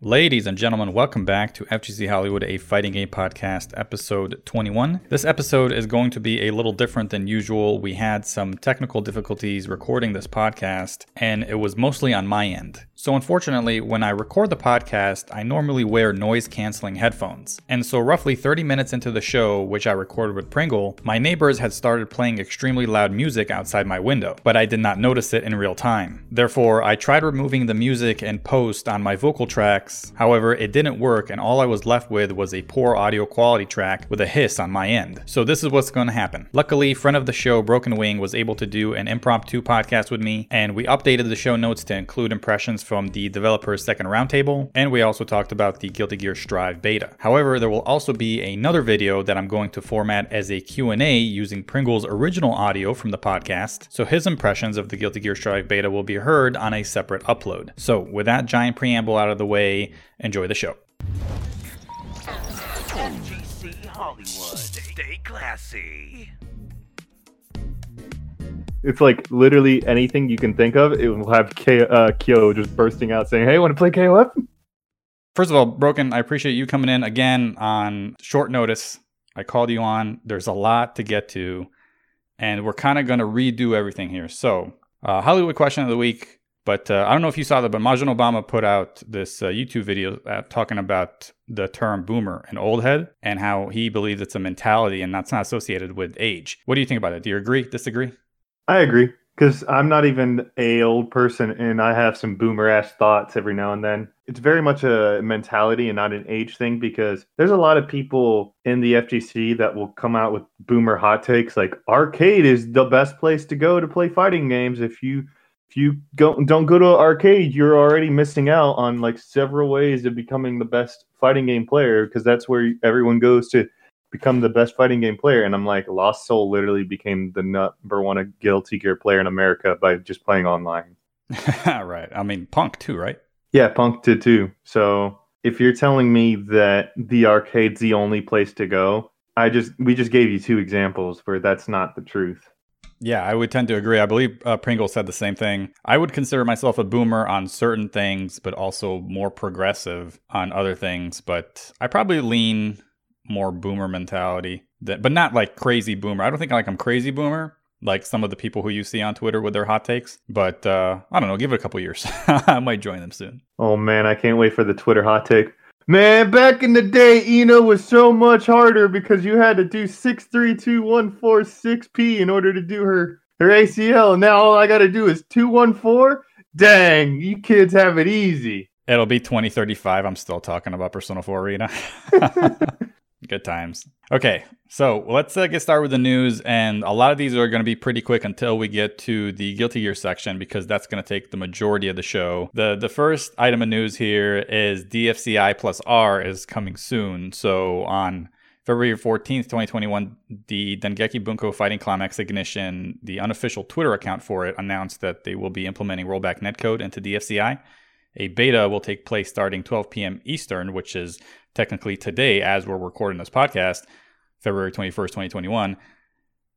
Ladies and gentlemen, welcome back to FGC Hollywood, a fighting game podcast, episode 21. This episode is going to be a little different than usual. We had some technical difficulties recording this podcast, and it was mostly on my end. So, unfortunately, when I record the podcast, I normally wear noise canceling headphones. And so, roughly 30 minutes into the show, which I recorded with Pringle, my neighbors had started playing extremely loud music outside my window, but I did not notice it in real time. Therefore, I tried removing the music and post on my vocal However, it didn't work, and all I was left with was a poor audio quality track with a hiss on my end. So, this is what's going to happen. Luckily, friend of the show, Broken Wing, was able to do an impromptu podcast with me, and we updated the show notes to include impressions from the developer's second roundtable, and we also talked about the Guilty Gear Strive beta. However, there will also be another video that I'm going to format as a Q&A using Pringle's original audio from the podcast, so his impressions of the Guilty Gear Strive beta will be heard on a separate upload. So, with that giant preamble out of the way, enjoy the show. FGC Hollywood. Stay classy. It's like literally anything you can think of. It will have K- uh, Kyo just bursting out saying, "Hey, want to play KOF?" First of all, Broken, I appreciate you coming in again on short notice. I called you on. There's a lot to get to, and we're kind of going to redo everything here. So, uh, Hollywood question of the week. But uh, I don't know if you saw that, but Majin Obama put out this uh, YouTube video uh, talking about the term boomer and old head and how he believes it's a mentality and that's not associated with age. What do you think about it? Do you agree, disagree? I agree because I'm not even a old person, and I have some boomer ass thoughts every now and then. It's very much a mentality and not an age thing because there's a lot of people in the FGC that will come out with boomer hot takes like arcade is the best place to go to play fighting games if you if you go, don't go to an arcade, you're already missing out on like several ways of becoming the best fighting game player because that's where everyone goes to become the best fighting game player. And I'm like, Lost Soul literally became the number one Guilty Gear player in America by just playing online. right. I mean, Punk too, right? Yeah, Punk did too. So if you're telling me that the arcade's the only place to go, I just we just gave you two examples where that's not the truth. Yeah, I would tend to agree. I believe uh, Pringle said the same thing. I would consider myself a boomer on certain things, but also more progressive on other things. But I probably lean more boomer mentality, that, but not like crazy boomer. I don't think like I'm crazy boomer, like some of the people who you see on Twitter with their hot takes. But uh, I don't know. Give it a couple years. I might join them soon. Oh man, I can't wait for the Twitter hot take. Man, back in the day, Eno was so much harder because you had to do six three two one four six P in order to do her her ACL, and now all I got to do is two one four. Dang, you kids have it easy. It'll be twenty thirty five. I'm still talking about Persona Four Arena. Good times. Okay, so let's uh, get started with the news. And a lot of these are going to be pretty quick until we get to the Guilty Gear section because that's going to take the majority of the show. The the first item of news here is DFCI plus R is coming soon. So on February 14th, 2021, the Dengeki Bunko Fighting Climax Ignition, the unofficial Twitter account for it, announced that they will be implementing rollback netcode into DFCI. A beta will take place starting 12 p.m. Eastern, which is technically today as we're recording this podcast, February 21st, 2021.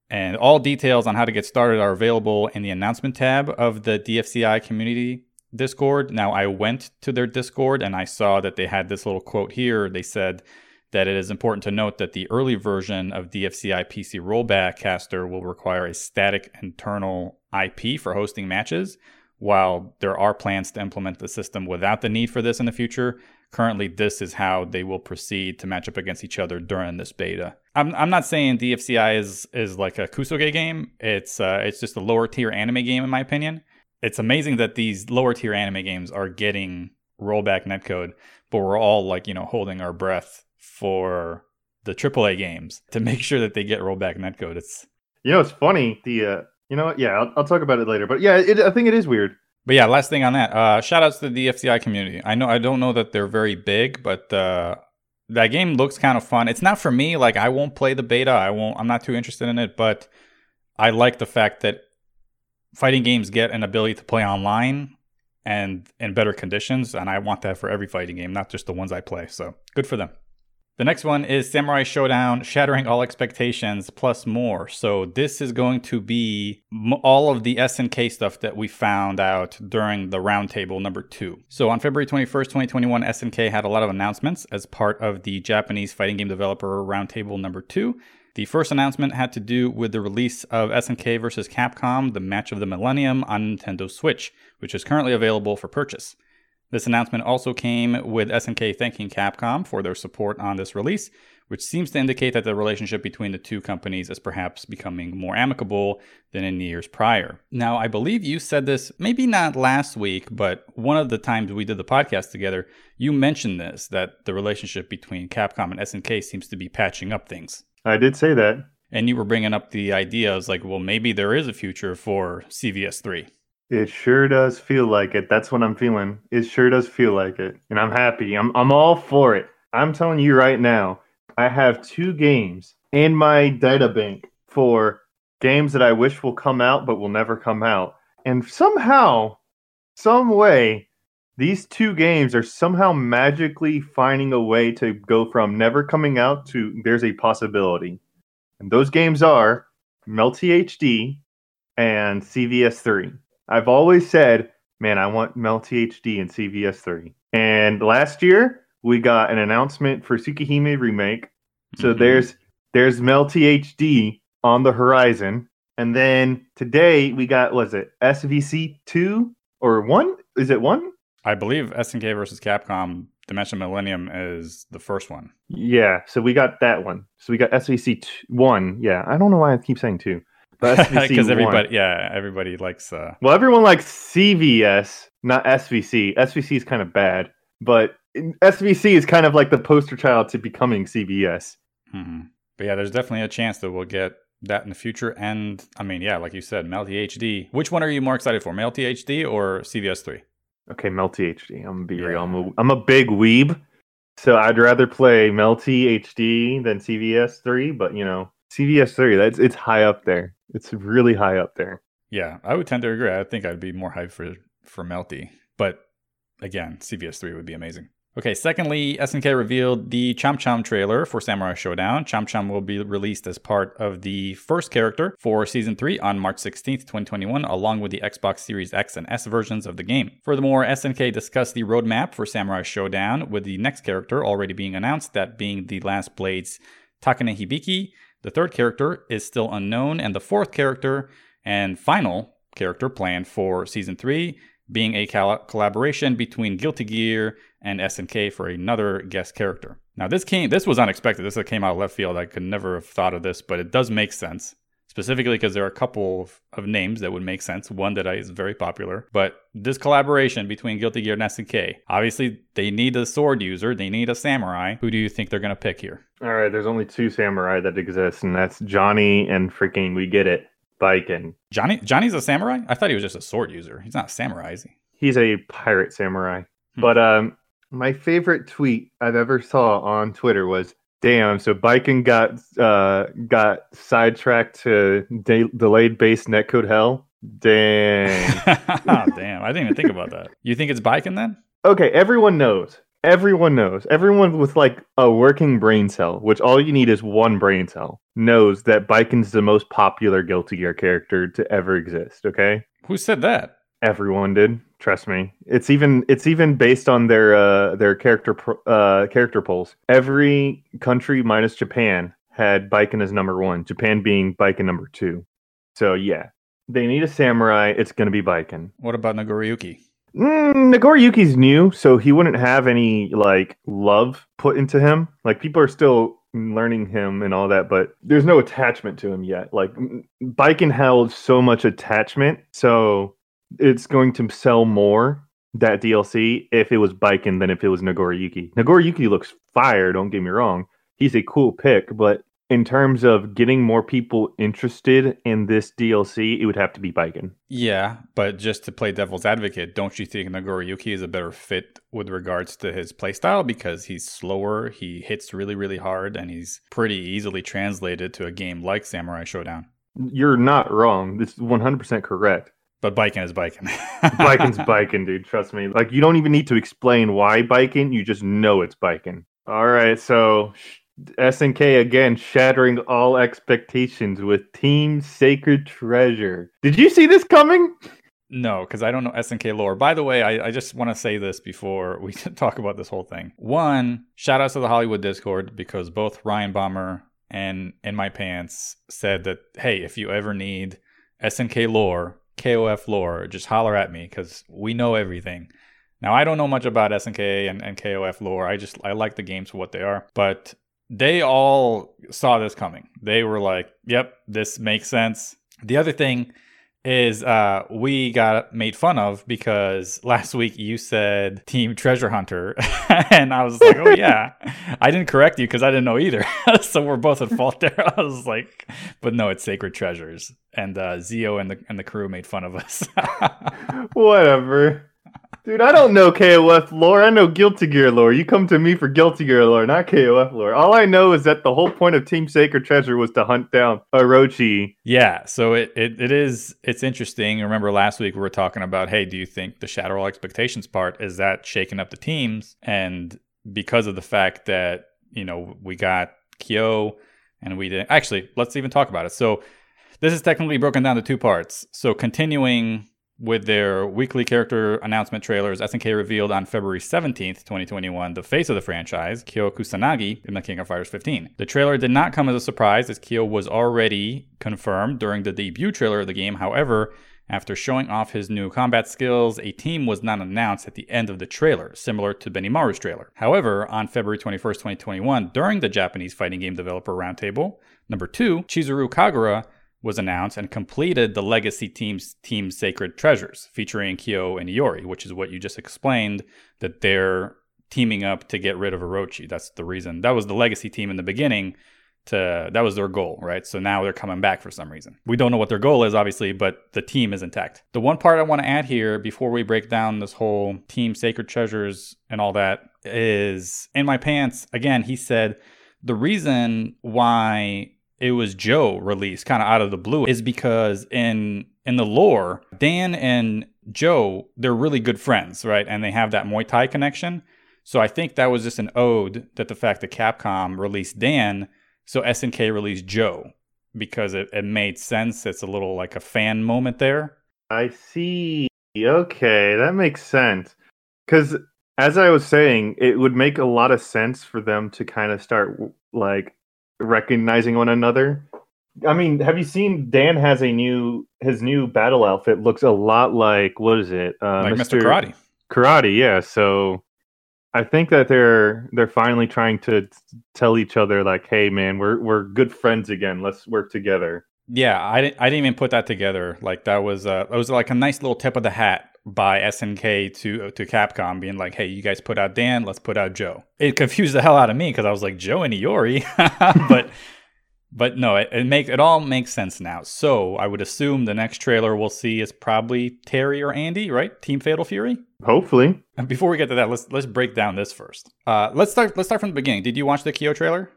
And all details on how to get started are available in the announcement tab of the DFCI community Discord. Now, I went to their Discord and I saw that they had this little quote here. They said that it is important to note that the early version of DFCI PC Rollback Caster will require a static internal IP for hosting matches. While there are plans to implement the system without the need for this in the future, currently this is how they will proceed to match up against each other during this beta. I'm, I'm not saying DFCI is is like a Kusoge game. It's uh, it's just a lower tier anime game in my opinion. It's amazing that these lower tier anime games are getting rollback netcode, but we're all like you know holding our breath for the AAA games to make sure that they get rollback netcode. It's you know it's funny the uh, you know yeah I'll, I'll talk about it later, but yeah it, I think it is weird but yeah, last thing on that. Uh, shout outs to the DFCI community. I know I don't know that they're very big, but uh, that game looks kind of fun. It's not for me. Like I won't play the beta. I won't. I'm not too interested in it. But I like the fact that fighting games get an ability to play online and in better conditions, and I want that for every fighting game, not just the ones I play. So good for them. The next one is Samurai Shodown Shattering All Expectations plus more. So this is going to be all of the SNK stuff that we found out during the roundtable number 2. So on February 21st, 2021, SNK had a lot of announcements as part of the Japanese fighting game developer roundtable number 2. The first announcement had to do with the release of SNK vs. Capcom, the match of the millennium on Nintendo Switch, which is currently available for purchase. This announcement also came with SNK thanking Capcom for their support on this release, which seems to indicate that the relationship between the two companies is perhaps becoming more amicable than in years prior. Now, I believe you said this maybe not last week, but one of the times we did the podcast together, you mentioned this that the relationship between Capcom and SNK seems to be patching up things. I did say that. And you were bringing up the idea, I was like, well, maybe there is a future for CVS3. It sure does feel like it. That's what I'm feeling. It sure does feel like it. And I'm happy. I'm I'm all for it. I'm telling you right now, I have two games in my data bank for games that I wish will come out but will never come out. And somehow, some way, these two games are somehow magically finding a way to go from never coming out to there's a possibility. And those games are Melty HD and CVS3. I've always said, man, I want Melty HD and CVS3. And last year we got an announcement for Tsukihime remake. So Mhm. there's there's Melty HD on the horizon. And then today we got was it SVC two or one? Is it one? I believe SNK versus Capcom Dimension Millennium is the first one. Yeah, so we got that one. So we got SVC t- one. Yeah, I don't know why I keep saying two, but SVC Because everybody, yeah, everybody likes. uh Well, everyone likes CVS, not SVC. SVC is kind of bad, but SVC is kind of like the poster child to becoming CVS. mhm. But yeah, there's definitely a chance that we'll get that in the future. And I mean, yeah, like you said, Melty HD. Which one are you more excited for, Melty HD or CVS3? Okay, Melty HD. I'm gonna be Yeah. real. I'm a, I'm a big weeb, so I'd rather play Melty HD than CVS three. But you know, CVS three, that's it's high up there. It's really high up there. Yeah, I would tend to agree. I think I'd be more hyped for for Melty, but again, CVS3 would be amazing. Okay, secondly, SNK revealed the Cham Cham trailer for Samurai Shodown. Cham Cham will be released as part of the first character for Season 3 on March 16th, 2021, along with the Xbox Series X and S versions of the game. Furthermore, SNK discussed the roadmap for Samurai Shodown, with the next character already being announced, that being the Last Blades Takane Hibiki. The third character is still unknown, and the fourth character and final character planned for Season 3 being a col- collaboration between Guilty Gear and SNK for another guest character. Now this came this was unexpected. This came out of left field. I could never have thought of this, but it does make sense. Specifically because there are a couple of, of names that would make sense. One that is very popular. But this collaboration between Guilty Gear and SNK, obviously they need a sword user, they need a samurai. Who do you think they're gonna pick here? All right, there's only two samurai that exist, and that's Johnny and freaking we get it, Baiken. Johnny Johnny's a samurai? I thought he was just a sword user. He's not a samurai, is he? He's a pirate samurai. Hmm. But um, my favorite tweet I've ever saw on Twitter was, "Damn, so Baiken got uh got sidetracked to de- delayed base netcode hell. Dang." oh, Damn, I didn't even think about that. You think it's Baiken then? okay, everyone knows. Everyone knows. Everyone with like a working brain cell, which all you need is one brain cell, knows that Baiken's the most popular Guilty Gear character to ever exist. Okay. Who said that? Everyone did. Trust me. It's even it's even based on their uh their character pro- uh character polls. Every country minus Japan had Baiken as number 1, Japan being Baiken number 2. So yeah, they need a samurai, it's going to be Baiken. What about Nagoriyuki? Mm, Nagoriyuki's new, so he wouldn't have any like love put into him. Like people are still learning him and all that, but there's no attachment to him yet. Like Baiken held so much attachment, so it's going to sell more that DLC if it was Baiken than if it was Nagoriyuki. Nagoriyuki looks fire, don't get me wrong. He's a cool pick, but in terms of getting more people interested in this DLC, it would have to be Baiken. Yeah, but just to play devil's advocate, don't you think Nagoriyuki is a better fit with regards to his playstyle because he's slower, he hits really, really hard, and he's pretty easily translated to a game like Samurai Shodown. You're not wrong. This is 100% correct. But Baiken is Baiken. Baiken's Baiken, dude. Trust me. Like you don't even need to explain why Baiken. You just know it's Baiken. All right, so SNK again shattering all expectations with Team Sacred Treasure. Did you see this coming? No, because I don't know SNK lore. By the way, I, I just want to say this before we talk about this whole thing. One, shout outs to the Hollywood Discord because both Ryan Bomber and In My Pants said that, hey, if you ever need SNK lore, KOF lore, just holler at me because we know everything. Now, I don't know much about SNK and, and KOF lore. I just, I like the games for what they are. But they all saw this coming. They were like, yep, this makes sense. The other thing is uh, we got made fun of because last week you said Team Treasure Hunter, and I was like, oh yeah, I didn't correct you because I didn't know either. so we're both at fault there. I was like, but no, it's Sacred Treasures, and uh, Zio and the and the crew made fun of us. Whatever. Dude, I don't know KOF lore. I know Guilty Gear lore. You come to me for Guilty Gear lore, not KOF lore. All I know is that the whole point of Team Sacred Treasure was to hunt down Orochi. Yeah, so it, it, it is it's interesting. Remember last week we were talking about, hey, do you think the Shatter All Expectations part is that shaking up the teams? And because of the fact that, you know, we got Kyo and we didn't actually, let's even talk about it. So this is technically broken down to two parts. So continuing with their weekly character announcement trailers, SNK revealed on February 17th, 2021, the face of the franchise, Kyo Kusanagi, in the King of Fighters 15. The trailer did not come as a surprise, as Kyo was already confirmed during the debut trailer of the game. However, after showing off his new combat skills, a team was not announced at the end of the trailer, similar to Benimaru's trailer. However, on February 21st, 2021, during the Japanese fighting game developer roundtable, number two, Chizuru Kagura was announced and completed the Legacy Team's Team Sacred Treasures, featuring Kyo and Iori, which is what you just explained that they're teaming up to get rid of Orochi. That's the reason. That was the Legacy team in the beginning. To that was their goal, right? So now they're coming back for some reason. We don't know what their goal is, obviously, but the team is intact. The one part I want to add here before we break down this whole team sacred treasures and all that is in my pants. Again, he said the reason why it was Joe released kind of out of the blue is because in in the lore, Dan and Joe, they're really good friends, right? And they have that Muay Thai connection. So I think that was just an ode that the fact that Capcom released Dan, so SNK released Joe because it, it made sense. It's a little like a fan moment there. I see. Okay, that makes sense. Because as I was saying, it would make a lot of sense for them to kind of start like recognizing one another. I mean, have you seen Dan has a new his new battle outfit looks a lot like what is it? Uh, like Mr. Mr. Karate. Karate, yeah. So I think that they're they're finally trying to tell each other like, "Hey, man, we're we're good friends again. Let's work together." Yeah, I didn't I didn't even put that together. Like that was uh it was like a nice little tip of the hat by SNK to to Capcom, being like, "Hey, you guys put out Dan, let's put out Joe." It confused the hell out of me because I was like, "Joe and Iori," but but no, it, it makes it all makes sense now. So I would assume the next trailer we'll see is probably Terry or Andy, right? Team Fatal Fury. Hopefully. And before we get to that, let's let's break down this first. Uh, let's start let's start from the beginning. Did you watch the Kyo trailer?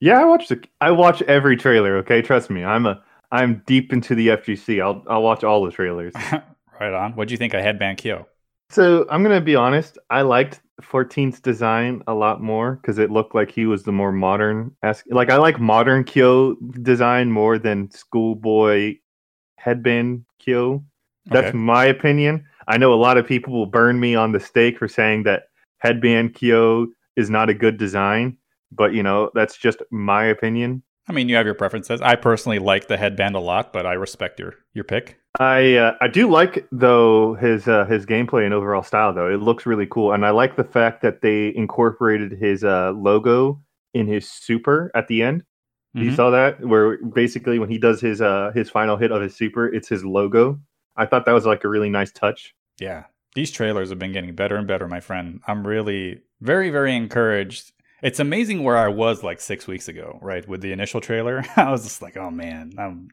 Yeah, I watched the. I watch every trailer. Okay, trust me. I'm a I'm deep into the FGC. I'll I'll watch all the trailers. Right on. What do you think of Headband Kyo? So I'm gonna be honest. I liked 14's design a lot more because it looked like he was the more modern. Like I like modern Kyo design more than schoolboy headband Kyo. That's okay. my opinion. I know a lot of people will burn me on the stake for saying that headband Kyo is not a good design, but you know that's just my opinion. I mean, you have your preferences. I personally like the headband a lot, but I respect your your pick. I uh, I do like though his uh, his gameplay and overall style though. It looks really cool, and I like the fact that they incorporated his uh, logo in his super at the end. Mm-hmm. You saw that where basically when he does his uh his final hit of his super, it's his logo. I thought that was like a really nice touch. Yeah, these trailers have been getting better and better, my friend. I'm really very very encouraged it's amazing where I was like six weeks ago, right? With the initial trailer, I was just like, "Oh man!" I'm,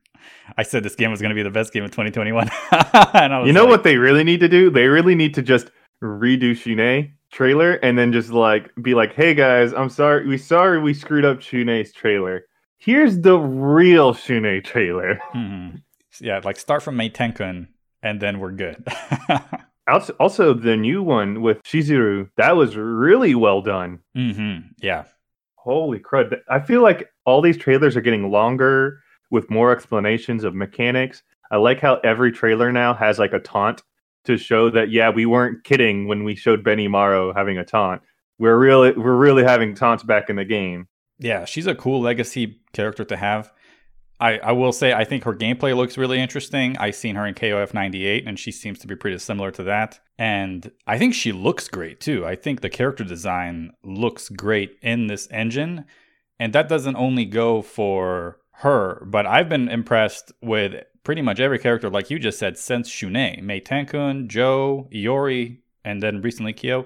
i said this game was going to be the best game of 2021. you know like, what they really need to do? They really need to just redo Shun'ei trailer and then just like be like, "Hey guys, I'm sorry. We sorry we screwed up Shun'ei's trailer. Here's the real Shun'ei trailer." Mm-hmm. Yeah, like start from Meitenkun and then we're good. Als- Also, the new one with Chizuru, that was really well done. Mm-hmm. Yeah. Holy crud. I feel like all these trailers are getting longer with more explanations of mechanics. I like how every trailer now has like a taunt to show that yeah, we weren't kidding when we showed Benimaru having a taunt. We're really we're really having taunts back in the game. Yeah, she's a cool legacy character to have. I, I will say I think her gameplay looks really interesting. I've seen her in KOF 98 and she seems to be pretty similar to that. And I think she looks great too. I think the character design looks great in this engine. And that doesn't only go for her, but I've been impressed with pretty much every character, like you just said, since Shunei, Meitenkun, Joe, Iori, and then recently Kyo.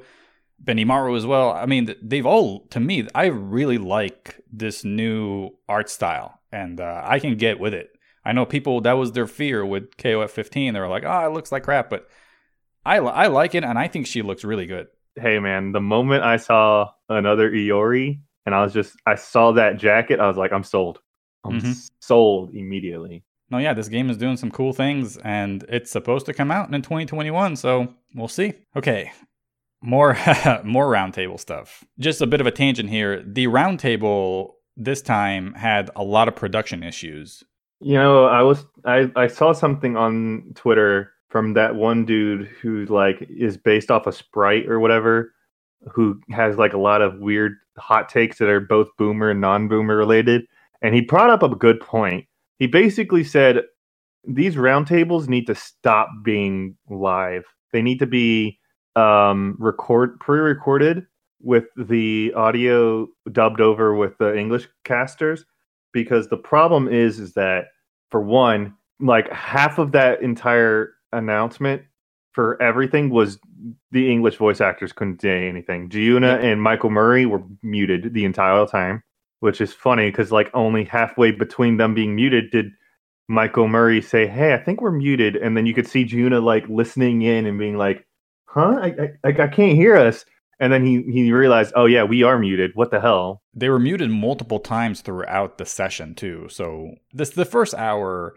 Benimaru as well. I mean, they've all, to me, I really like this new art style and uh, I can get with it. I know people, that was their fear with KOF 15. They were like, oh, it looks like crap, but I, I like it and I think she looks really good. Hey, man, the moment I saw another Iori and I was just, I saw that jacket, I was like, I'm sold. I'm Mhm. sold immediately. No, yeah, this game is doing some cool things and it's supposed to come out in 2021, so we'll see. Okay. More more roundtable stuff. Just a bit of a tangent here. The roundtable this time had a lot of production issues. You know, I was I I saw something on Twitter from that one dude who like is based off of Sprite or whatever, who has like a lot of weird hot takes that are both boomer and non-boomer related, and he brought up a good point. He basically said these roundtables need to stop being live. They need to be um record pre-recorded with the audio dubbed over with the English casters because the problem is is that for one like half of that entire announcement for everything was the english voice actors couldn't say anything. Giuna and michael murray were muted the entire time which is funny because like only halfway between them being muted did michael murray say hey i think we're muted and then you could see Giuna like listening in and being like huh? I, I, I can't hear us and then he he realized oh yeah we are muted what the hell They were muted multiple times throughout the session too. So this the first hour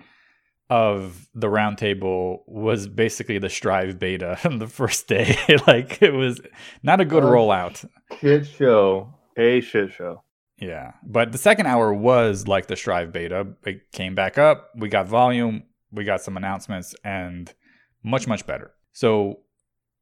of the roundtable was basically the Strive beta the first day. like it was not a good Oh. rollout. shit show a shit show Yeah. But the second hour was like the Strive beta. It came back up. We got volume. We got some announcements and much, much better. So,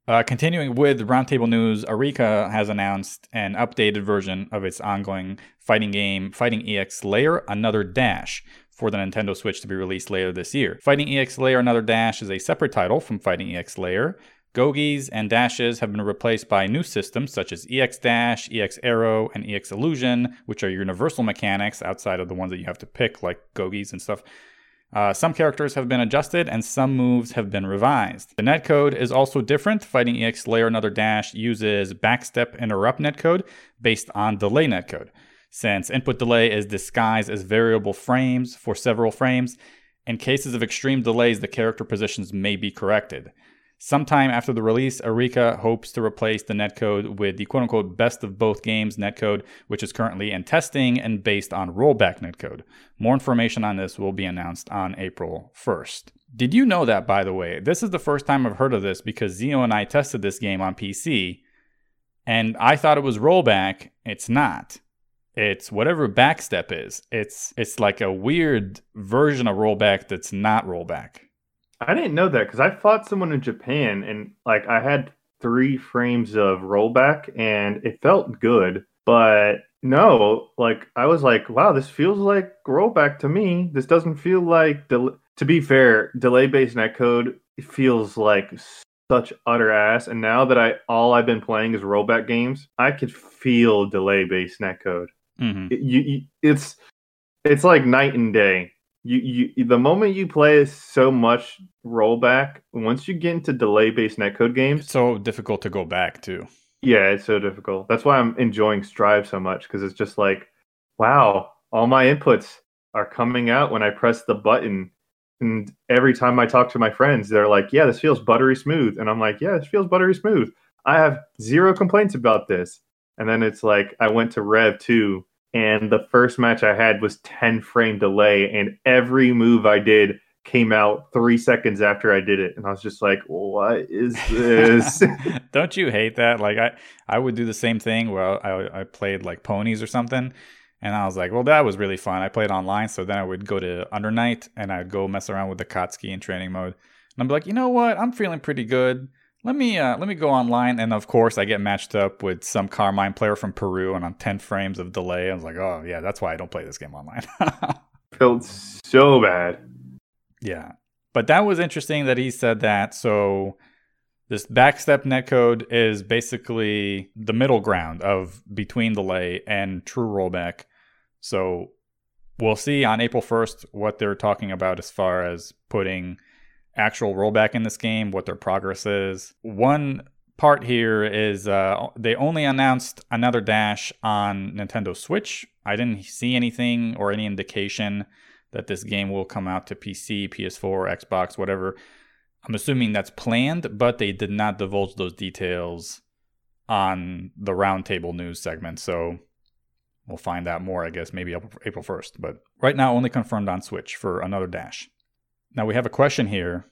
uh, continuing with Roundtable News, Arika has announced an updated version of its ongoing fighting game, Fighting EX Layer Another Dash, for the Nintendo Switch to be released later this year. Fighting EX Layer Another Dash is a separate title from Fighting EX Layer. Gougis and dashes have been replaced by new systems such as EX Dash, EX Arrow, and EX Illusion, which are universal mechanics outside of the ones that you have to pick, like Gougis and stuff. Uh, some characters have been adjusted and some moves have been revised. The netcode is also different. Fighting EX Layer Another Dash uses backstep interrupt netcode based on delay netcode. Since input delay is disguised as variable frames for several frames, in cases of extreme delays, the character positions may be corrected. Sometime after the release, Arika hopes to replace the netcode with the quote unquote best of both games netcode, which is currently in testing and based on rollback netcode. More information on this will be announced on April 1st. Did you know that, by the way? This is the first time I've heard of this because Zio and I tested this game on PC, and I thought it was rollback. It's not. It's whatever backstep is. It's it's like a weird version of rollback that's not rollback. I didn't know that because I fought someone in Japan and like I had three frames of rollback and it felt good, but no, like I was like, wow, this feels like rollback to me. This doesn't feel like del- to be fair, delay based netcode feels like such utter ass. And now that I all I've been playing is rollback games, I could feel delay based netcode. hmm It- you, you, it's it's like night and day you, you the moment you play is so much rollback once you get into delay based netcode games It's so difficult to go back to. yeah it's so difficult. That's why i'm enjoying strive so much because it's just like wow all my inputs are coming out when i press the button. And every time i talk to my friends they're like yeah this feels buttery smooth. And i'm like yeah this feels buttery smooth. I have zero complaints about this. And then it's like i went to rev 2 and the first match i had was 10 frame delay and every move i did came out three seconds after I did it, and I was just like, "What is this?" Don't you hate that? Like I, I would do the same thing where I, I played like ponies or something, and I was like, well, that was really fun. I played online, so then I would go to Undernight and I'd go mess around with the Kotzky in training mode, and I'm like, you know what? I'm feeling pretty good. Let me uh, let me go online, and of course, I get matched up with some Carmine player from Peru, and on 10 frames of delay, I was like, oh yeah, that's why I don't play this game online. Felt so bad. Yeah. But that was interesting that he said that. So this backstep netcode is basically the middle ground of between delay and true rollback. So we'll see on April 1st what they're talking about as far as putting actual rollback in this game, what their progress is. One part here is uh, they only announced another dash on Nintendo Switch. I didn't see anything or any indication that this game will come out to PC, PS4, Xbox, whatever. I'm assuming that's planned, but they did not divulge those details on the roundtable news segment. So we'll find out more, I guess, maybe April 1st. But right now, only confirmed on Switch for another dash. Now we have a question here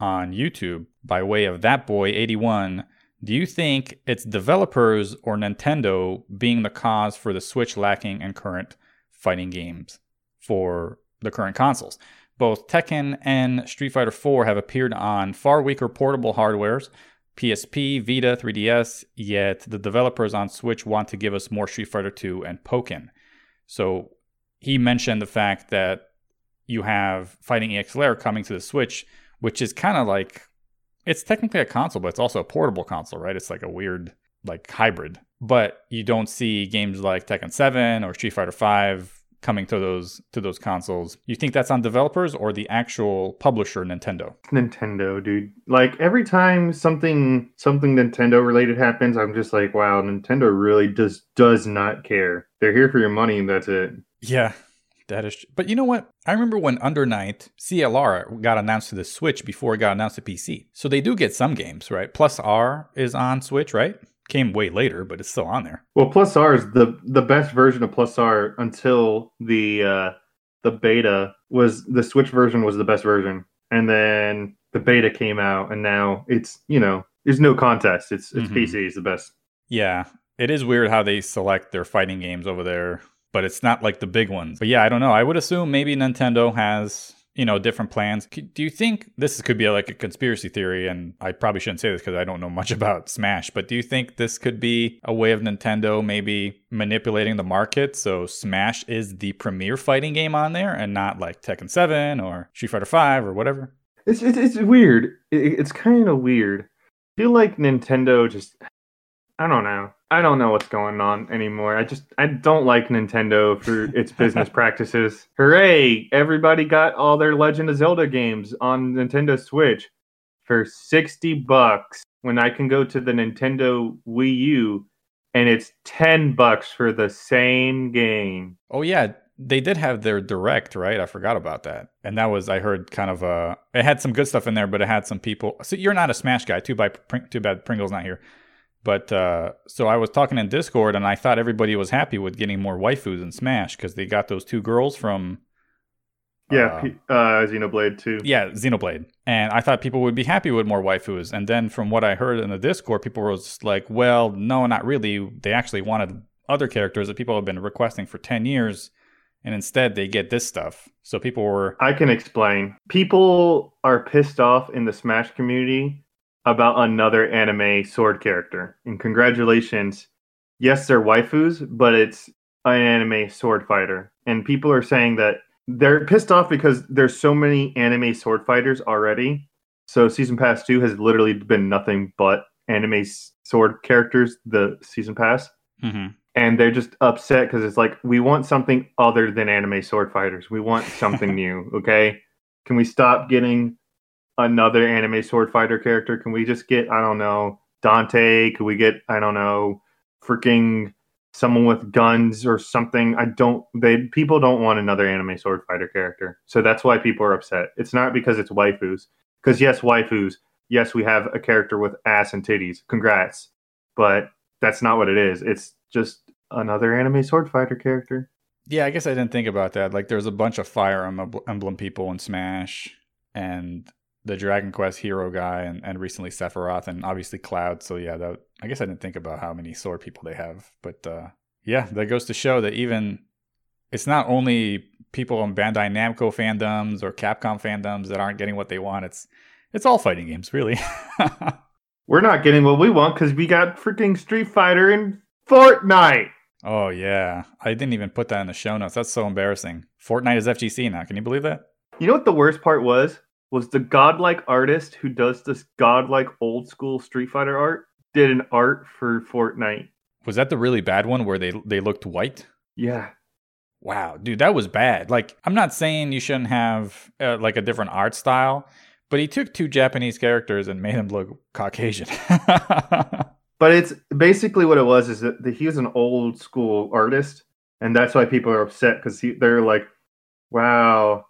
on YouTube by way of that boy 81. Do you think it's developers or Nintendo being the cause for the Switch lacking in current fighting games for the current consoles. Both Tekken and Street Fighter 4 have appeared on far weaker portable hardwares, PSP, Vita, 3DS, yet the developers on Switch want to give us more Street Fighter 2 and Pokken. So he mentioned the fact that you have Fighting EX Layer coming to the Switch, which is kind of like it's technically a console, but it's also a portable console, right? It's like a weird like hybrid. But you don't see games like Tekken 7 or Street Fighter 5 coming to those to those consoles. You think that's on developers or the actual publisher Nintendo? Nintendo, dude. Like every time something something Nintendo related happens, I'm just like, wow, Nintendo really does does not care. They're here for your money and that's it. Yeah. That is, but you know what? I remember when Under Night CLR got announced to the Switch before it got announced to PC. So they do get some games, right? Plus R is on Switch, right? came way later, but it's still on there. Well, Plus R is the the best version of Plus R until the uh, the beta was the Switch version was the best version, and then the beta came out, and now it's you know there's no contest. It's it's mm-hmm. PC is the best. Yeah, it is weird how they select their fighting games over there, but it's not like the big ones. But yeah, I don't know. I would assume maybe Nintendo has you know, different plans. Do you think this could be like a conspiracy theory? And I probably shouldn't say this because I don't know much about Smash, but do you think this could be a way of Nintendo maybe manipulating the market so Smash is the premier fighting game on there and not like Tekken 7 or Street Fighter 5 or whatever? It's, it's, it's weird. It, it's kind of weird. I feel like Nintendo just, I don't know. I don't know what's going on anymore. I just I don't like Nintendo for its business practices. Hooray! Everybody got all their Legend of Zelda games on Nintendo Switch for 60 bucks when I can go to the Nintendo Wii U and it's 10 bucks for the same game. Oh yeah, they did have their direct, right? I forgot about that. And that was I heard kind of uh it had some good stuff in there, but it had some people. So you're not a Smash guy, too by too bad Pringle's not here. But uh, so I was talking in Discord, and I thought everybody was happy with getting more waifus in Smash because they got those two girls from. Yeah, uh, uh, Xenoblade too. Yeah, Xenoblade, and I thought people would be happy with more waifus. And then from what I heard in the Discord, people were just like, "Well, no, not really. They actually wanted other characters that people have been requesting for ten years." and instead they get this stuff. So people were. I can explain. People are pissed off in the Smash community about another anime sword character. And congratulations. Yes, they're waifus, but it's an anime sword fighter. And people are saying that they're pissed off because there's so many anime sword fighters already. So season pass 2 has literally been nothing but anime sword characters the season pass. Mm-hmm. And they're just upset because it's like we want something other than anime sword fighters. We want something new, okay? Can we stop getting another anime sword fighter character? Can we just get I don't know Dante? Could we get I don't know freaking someone with guns or something? I don't. They people don't want another anime sword fighter character, so that's why people are upset. It's not because it's waifus. Because yes, waifus. Yes, we have a character with ass and titties. Congrats, but that's not what it is. It's just another anime sword fighter character. Yeah, I guess I didn't think about that. Like, there's a bunch of Fire Emblem people in Smash and the Dragon Quest hero guy, and, and recently Sephiroth, and obviously Cloud. So yeah, that I guess I didn't think about how many sword people they have, but uh, yeah, that goes to show that even it's not only people in Bandai Namco fandoms or Capcom fandoms that aren't getting what they want. It's it's all fighting games, really. We're not getting what we want because we got freaking Street Fighter and Fortnite. oh yeah, I didn't even put that in the show notes. That's so embarrassing. Fortnite is FGC now. Can you believe that? You know what the worst part was? Was the godlike artist who does this godlike old school Street Fighter art did an art for Fortnite. Was that the really bad one where they they looked white? Yeah. Wow, dude, that was bad. Like, I'm not saying you shouldn't have uh, like a different art style, but he took two Japanese characters and made them look Caucasian. But it's basically what it was is that he was an old school artist, and that's why people are upset because they're like, "Wow,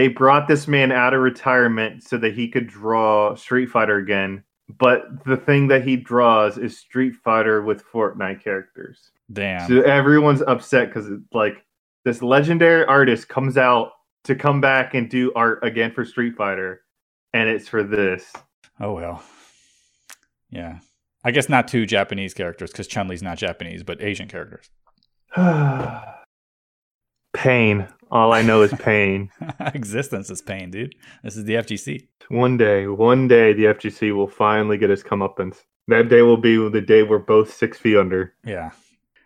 they brought this man out of retirement so that he could draw Street Fighter again." But the thing that he draws is Street Fighter with Fortnite characters. Damn. So everyone's upset because like this legendary artist comes out to come back and do art again for Street Fighter, and it's for this. Oh well. Yeah. I guess not two Japanese characters because Chun Li's not Japanese, but Asian characters. pain. All I know is pain. Existence is pain, dude. This is the FGC. one day, one day, the FGC will finally get his comeuppance. That day will be the day we're both six feet under. Yeah.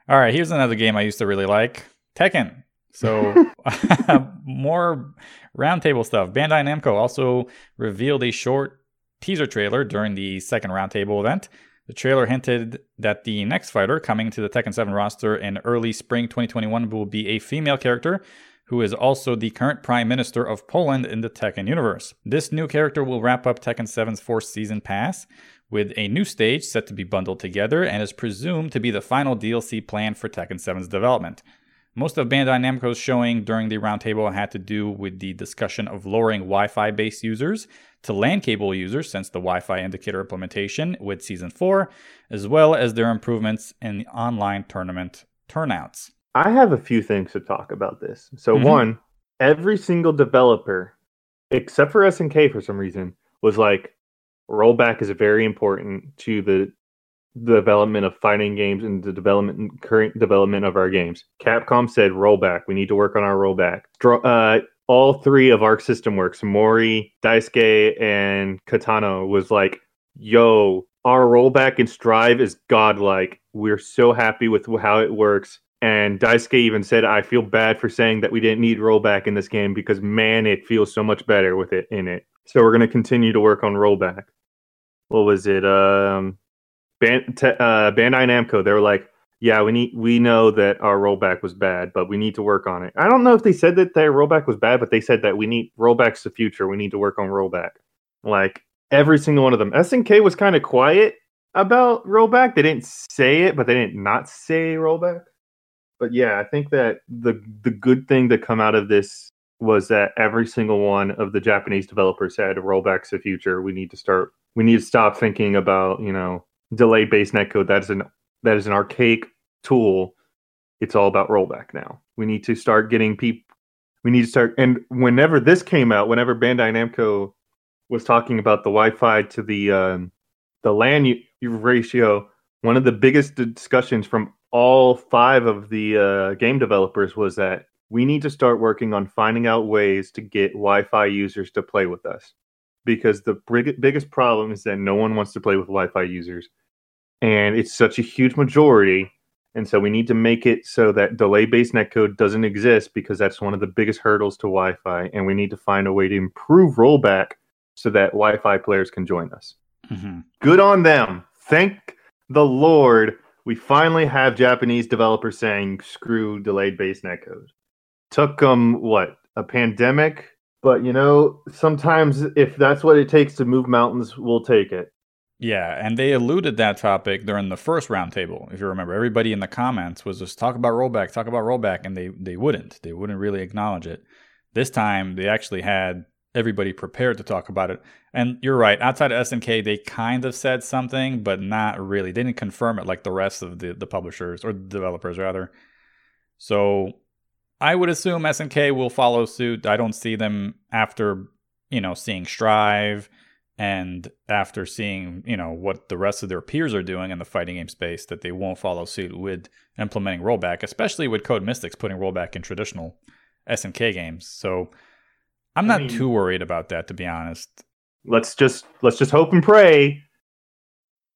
All right. Here's another game I used to really like Tekken. So, more roundtable stuff. Bandai Namco also revealed a short teaser trailer during the second roundtable event. The trailer hinted that the next fighter coming to the Tekken 7 roster in early spring 2021 will be a female character who is also the current Prime Minister of Poland in the Tekken universe. This new character will wrap up Tekken 7's fourth season pass with a new stage set to be bundled together and is presumed to be the final DLC planned for Tekken 7's development. Most of Bandai Namco's showing during the roundtable had to do with the discussion of lowering Wi Fi based users to LAN cable users since the Wi Fi indicator implementation with Season 4, as well as their improvements in the online tournament turnouts. I have a few things to talk about this. So, Mhm. one, every single developer, except for SNK for some reason, was like, rollback is very important to the development of fighting games and the development current development of our games. Capcom said rollback. We need to work on our rollback. Uh, all three of Arc System Works, Mori, Daisuke, and Katano, was like, "Yo, our rollback in Strive is godlike. We're so happy with how it works." And Daisuke even said, "I feel bad for saying that we didn't need rollback in this game because man, it feels so much better with it in it." So we're to continue to work on rollback. What was it? Um, Ban- te- uh, Bandai Namco. They were like, "Yeah, we need. We know that our rollback was bad, but we need to work on it." I don't know if they said that their rollback was bad, but they said that we need rollback's the future. We need to work on rollback. Like every single one of them. SNK was kind of quiet about rollback. They didn't say it, but they didn't not say rollback. But yeah, I think that the the good thing to come out of this was that every single one of the Japanese developers said rollback's the future. We need to start. We need to stop thinking about you know delay based netcode. That is an that is an archaic tool. It's all about rollback now. We need to start getting people. We need to start. And whenever this came out, whenever Bandai Namco was talking about the Wi-Fi to the um, the LAN u- ratio, one of the biggest discussions from all five of the uh, game developers was that we need to start working on finding out ways to get Wi-Fi users to play with us, because the big, biggest problem is that no one wants to play with Wi-Fi users, and it's such a huge majority. And so we need to make it so that delay-based netcode doesn't exist because that's one of the biggest hurdles to Wi-Fi, and we need to find a way to improve rollback so that Wi-Fi players can join us. hmm Good on them. Thank the Lord. We finally have Japanese developers saying screw delayed base netcode. Took them what a pandemic, but you know sometimes if that's what it takes to move mountains, we'll take it. Yeah, and they alluded that topic during the first roundtable. If you remember, everybody in the comments was just talk about rollback, talk about rollback, and they they wouldn't. They wouldn't really acknowledge it. This time, they actually had everybody prepared to talk about it. And you're right. Outside of SNK, they kind of said something, but not really. They didn't confirm it like the rest of the the publishers or the developers rather. So I would assume SNK will follow suit. I don't see them after you know, seeing Strive and after seeing, you know, what the rest of their peers are doing in the fighting game space, that they won't follow suit with implementing rollback, especially with Code Mystics putting rollback in traditional SNK games. So I'm I not mean- too worried about that, to be honest. let's just let's just hope and pray.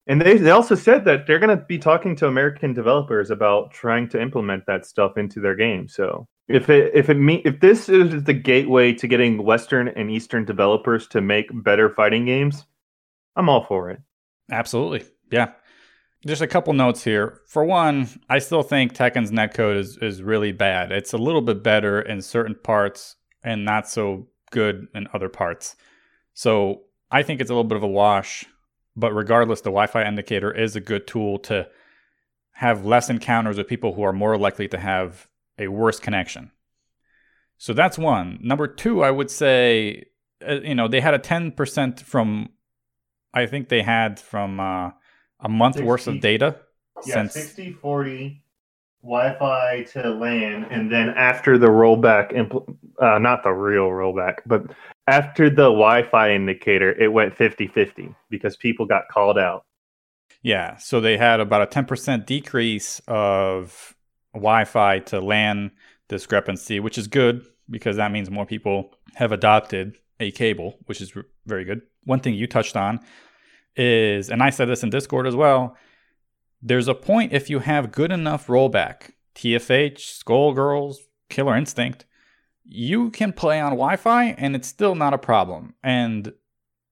And they they also said that they're going to be talking to American developers about trying to implement that stuff into their game. So if it if it me if this is the gateway to getting Western and Eastern developers to make better fighting games, I'm all for it. Absolutely. Yeah. Just a couple notes here. For one, I still think Tekken's netcode is, is really bad. It's a little bit better in certain parts and not so good in other parts. So I think it's a little bit of a wash. But regardless, the Wi Fi indicator is a good tool to have less encounters with people who are more likely to have a worse connection. So that's one. Number two, I would say, uh, you know, they had a 10% from, I think they had from uh, a month worth of data. Yeah, since 60 40 Wi-Fi to LAN, and then after the rollback, impl- uh, not the real rollback, but after the Wi-Fi indicator, it went 50-50 because people got called out. Yeah, so they had about a 10% decrease of Wi Fi to LAN discrepancy, which is good because that means more people have adopted a cable, which is very good. One thing you touched on is, and I said this in Discord as well, there's a point if you have good enough rollback, TFH, Skullgirls, Killer Instinct, you can play on Wi Fi and it's still not a problem. And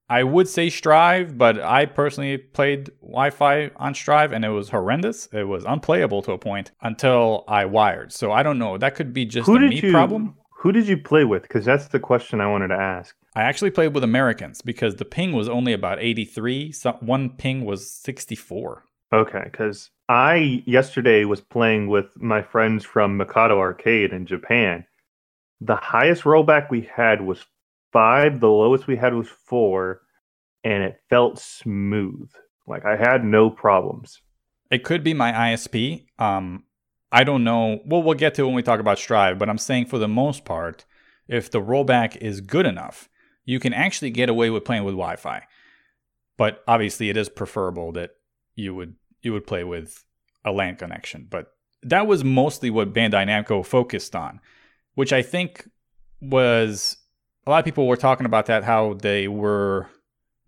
I would say Strive, but I personally played Wi Fi on Strive and it was horrendous. It was unplayable to a point until I wired. So I don't know. That could be just who a did me you problem. Who did you play with? Because that's the question I wanted to ask. I actually played with Americans because the ping was only about 83. So one ping was 64. Okay, because I yesterday was playing with my friends from Mikado Arcade in Japan. The highest rollback we had was five. The lowest we had was four, and it felt smooth. Like I had no problems. It could be my ISP. Um, I don't know. Well, we'll get to when we talk about Strive, but I'm saying for the most part, if the rollback is good enough, you can actually get away with playing with Wi-Fi. But obviously, it is preferable that you would you would play with a LAN connection. But that was mostly what Bandai Namco focused on, which I think was a lot of people were talking about that how they were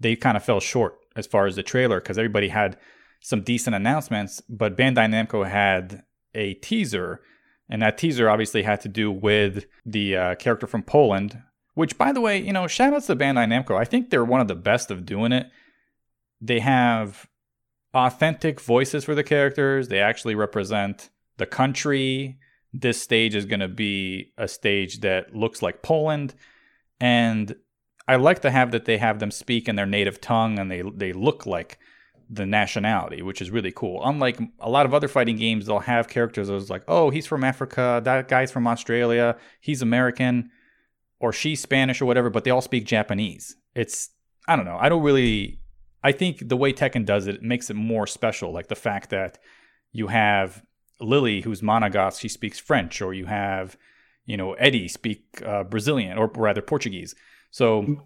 they kind of fell short as far as the trailer because everybody had some decent announcements, but Bandai Namco had a teaser, and that teaser obviously had to do with the uh, character from Poland. Which, by the way, you know, shout outs to Bandai Namco. I think they're one of the best of doing it. They have authentic voices for the characters. They actually represent the country. This stage is going to be a stage that looks like Poland, and I like to have that they have them speak in their native tongue and they they look like the nationality, which is really cool. Unlike a lot of other fighting games, they'll have characters that's like, oh, he's from Africa, that guy's from Australia, he's American, or she's Spanish or whatever, but they all speak Japanese. It's I don't know. I don't really. I think the way Tekken does it, it makes it more special. Like the fact that you have Lili, who's Monogoth, she speaks French, or you have, you know, Eddie speak uh, Brazilian, or rather Portuguese. So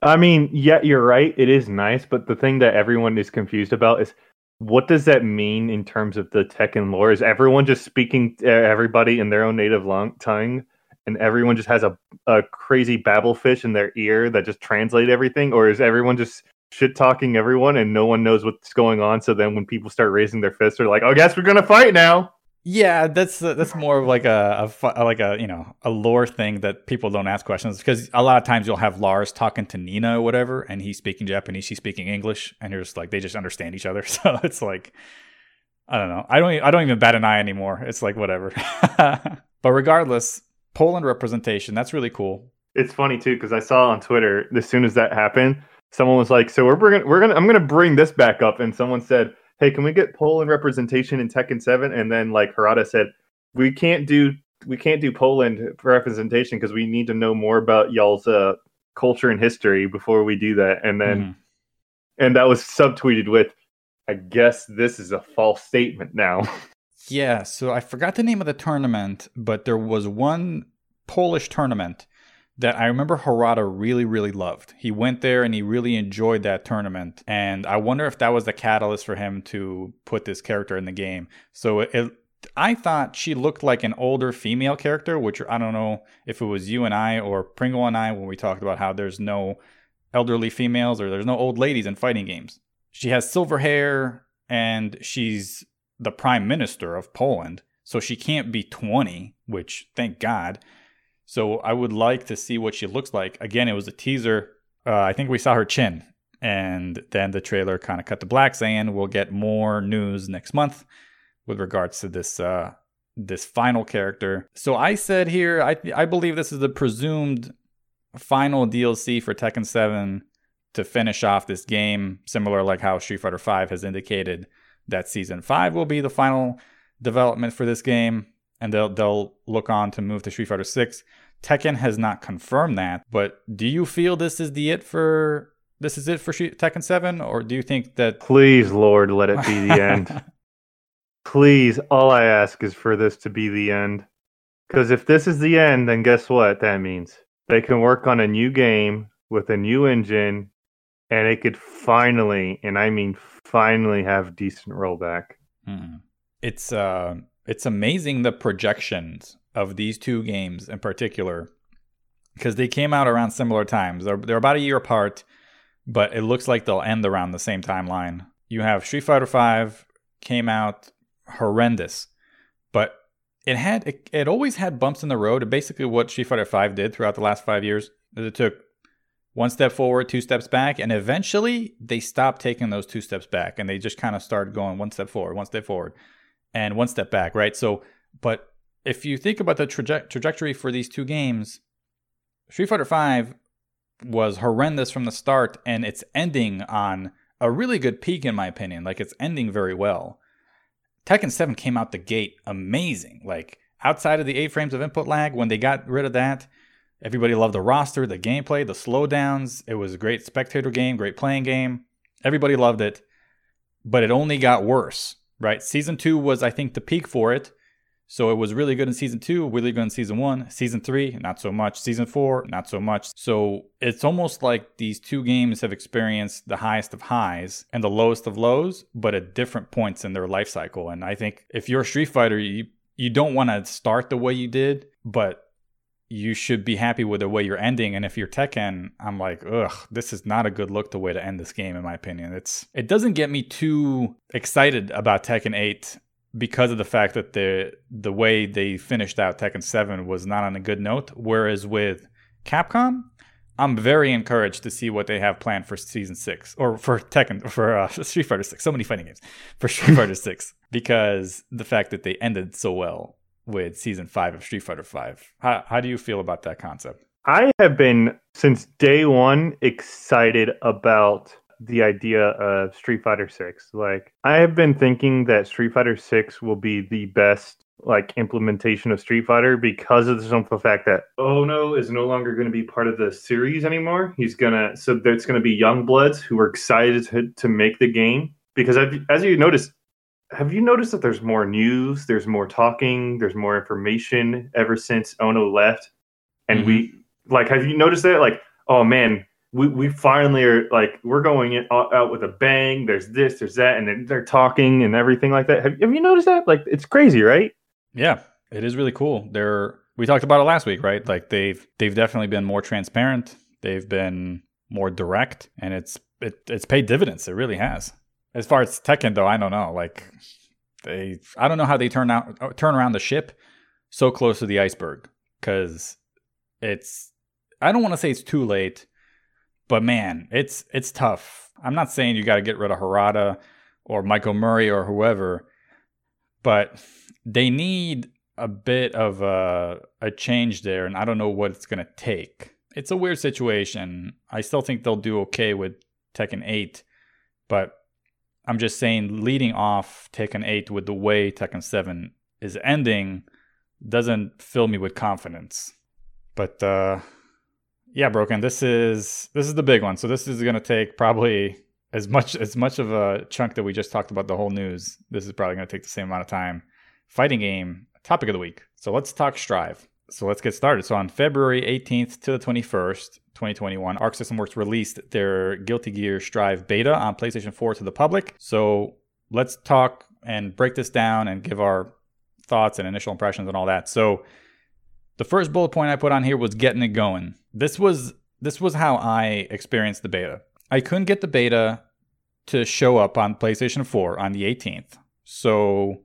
I mean, yeah, you're right. It is nice, but the thing that everyone is confused about is what does that mean in terms of the Tekken lore? Is everyone just speaking to everybody in their own native tongue, and everyone just has a a crazy Babel fish in their ear that just translate everything, or is everyone just shit talking everyone and no one knows what's going on? So then when people start raising their fists, they're like, "Oh, guess we're gonna fight now." Yeah, that's uh, that's more of like a, a like a you know a lore thing that people don't ask questions because a lot of times you'll have Lars talking to Nina or whatever, and he's speaking Japanese, she's speaking English, and you're just like they just understand each other. So it's like I don't know. I don't I don't even bat an eye anymore. It's like whatever. but regardless, Poland representation that's really cool. It's funny too because I saw on Twitter as soon as that happened, someone was like, "So we're bringing, we're gonna, I'm gonna bring this back up," and someone said, "Hey, can we get Poland representation in Tekken 7?" And then like Harada said, "We can't do, we can't do Poland representation because we need to know more about y'all's uh, culture and history before we do that." And then, Mhm. and that was subtweeted with, "I guess this is a false statement now." Yeah, so I forgot the name of the tournament, but there was one Polish tournament that I remember Harada really, really loved. He went there and he really enjoyed that tournament. And I wonder if that was the catalyst for him to put this character in the game. So it, I thought she looked like an older female character, which I don't know if it was you and I or Pringle and I when we talked about how there's no elderly females or there's no old ladies in fighting games. She has silver hair and she's the prime minister of Poland. So she can't be 20, which thank God. So I would like to see what she looks like. Again, it was a teaser. Uh, I think we saw her chin. And then the trailer kind of cut to black saying we'll get more news next month with regards to this uh, this final character. So I said here, I I believe this is the presumed final DLC for Tekken 7 to finish off this game, similar like how Street Fighter 5 has indicated that season 5 will be the final development for this game and they'll they'll look on to move to Street Fighter 6. Tekken has not confirmed that, but do you feel this is the it for this is it for Tekken 7 or do you think that Please Lord, let it be the end. Please, all I ask is for this to be the end. Cuz if this is the end, then guess what that means? They can work on a new game with a new engine and it could finally, and I mean finally have decent rollback. Hmm. It's uh it's amazing the projections of these two games in particular because they came out around similar times. They're, they're about a year apart, but it looks like they'll end around the same timeline. You have Street Fighter V came out horrendous, but it had it, it always had bumps in the road. Basically, what Street Fighter V did throughout the last five years is it took one step forward, two steps back, and eventually they stopped taking those two steps back, and they just kind of started going one step forward, one step forward, and one step back, right? So, but if you think about the traje- trajectory for these two games, Street Fighter V was horrendous from the start, and it's ending on a really good peak, in my opinion. Like it's ending very well. Tekken 7 came out the gate amazing. Like outside of the eight frames of input lag, when they got rid of that, everybody loved the roster, the gameplay, the slowdowns. It was a great spectator game, great playing game. Everybody loved it, but it only got worse right? Season two was, I think, the peak for it. So it was really good in season two, really good in season one. Season three, not so much. Season four, not so much. So it's almost like these two games have experienced the highest of highs and the lowest of lows, but at different points in their life cycle. And I think if you're a Street Fighter, you you don't want to start the way you did, but you should be happy with the way you're ending. And if you're Tekken, I'm like, ugh, this is not a good look the way to end this game, in my opinion. It's it doesn't get me too excited about Tekken 8 because of the fact that the the way they finished out Tekken 7 was not on a good note. Whereas with Capcom, I'm very encouraged to see what they have planned for season six or for Tekken for uh, Street Fighter Six. So many fighting games for Street Fighter Six because the fact that they ended so well with season five of Street Fighter Five. How how do you feel about that concept? I have been since day one excited about the idea of Street Fighter Six. Like I have been thinking that Street Fighter Six will be the best like implementation of Street Fighter because of the simple fact that Ono is no longer going to be part of the series anymore. He's gonna so there's going to be young bloods who are excited to, to make the game because as you notice have you noticed that there's more news, there's more talking, there's more information ever since Ono left? And mm-hmm. we like, have you noticed that? Like, oh man, we, we finally are like we're going in, out with a bang. There's this, there's that, and then they're talking and everything like that. Have, have you noticed that? Like, it's crazy, right? Yeah, it is really cool. They're we talked about it last week, right? Like they've they've definitely been more transparent. They've been more direct, and it's it, it's paid dividends. It really has. As far as Tekken though, I don't know. Like they, I don't know how they turn out turn around the ship so close to the iceberg because it's. I don't want to say it's too late, but man, it's it's tough. I'm not saying you got to get rid of Harada or Michael Murray or whoever, but they need a bit of a, a change there, and I don't know what it's going to take. It's a weird situation. I still think they'll do okay with Tekken 8, but I'm just saying, leading off Tekken 8 with the way Tekken 7 is ending doesn't fill me with confidence. But uh, yeah, broken. This is this is the big one. So this is gonna take probably as much as much of a chunk that we just talked about the whole news. This is probably gonna take the same amount of time. Fighting game topic of the week. So let's talk Strive. So let's get started. So on February 18th to the 21st, 2021, Arc System Works released their Guilty Gear Strive beta on PlayStation 4 to the public. So let's talk and break this down and give our thoughts and initial impressions and all that. So the first bullet point I put on here was getting it going. This was this was how I experienced the beta. I couldn't get the beta to show up on PlayStation 4 on the 18th. So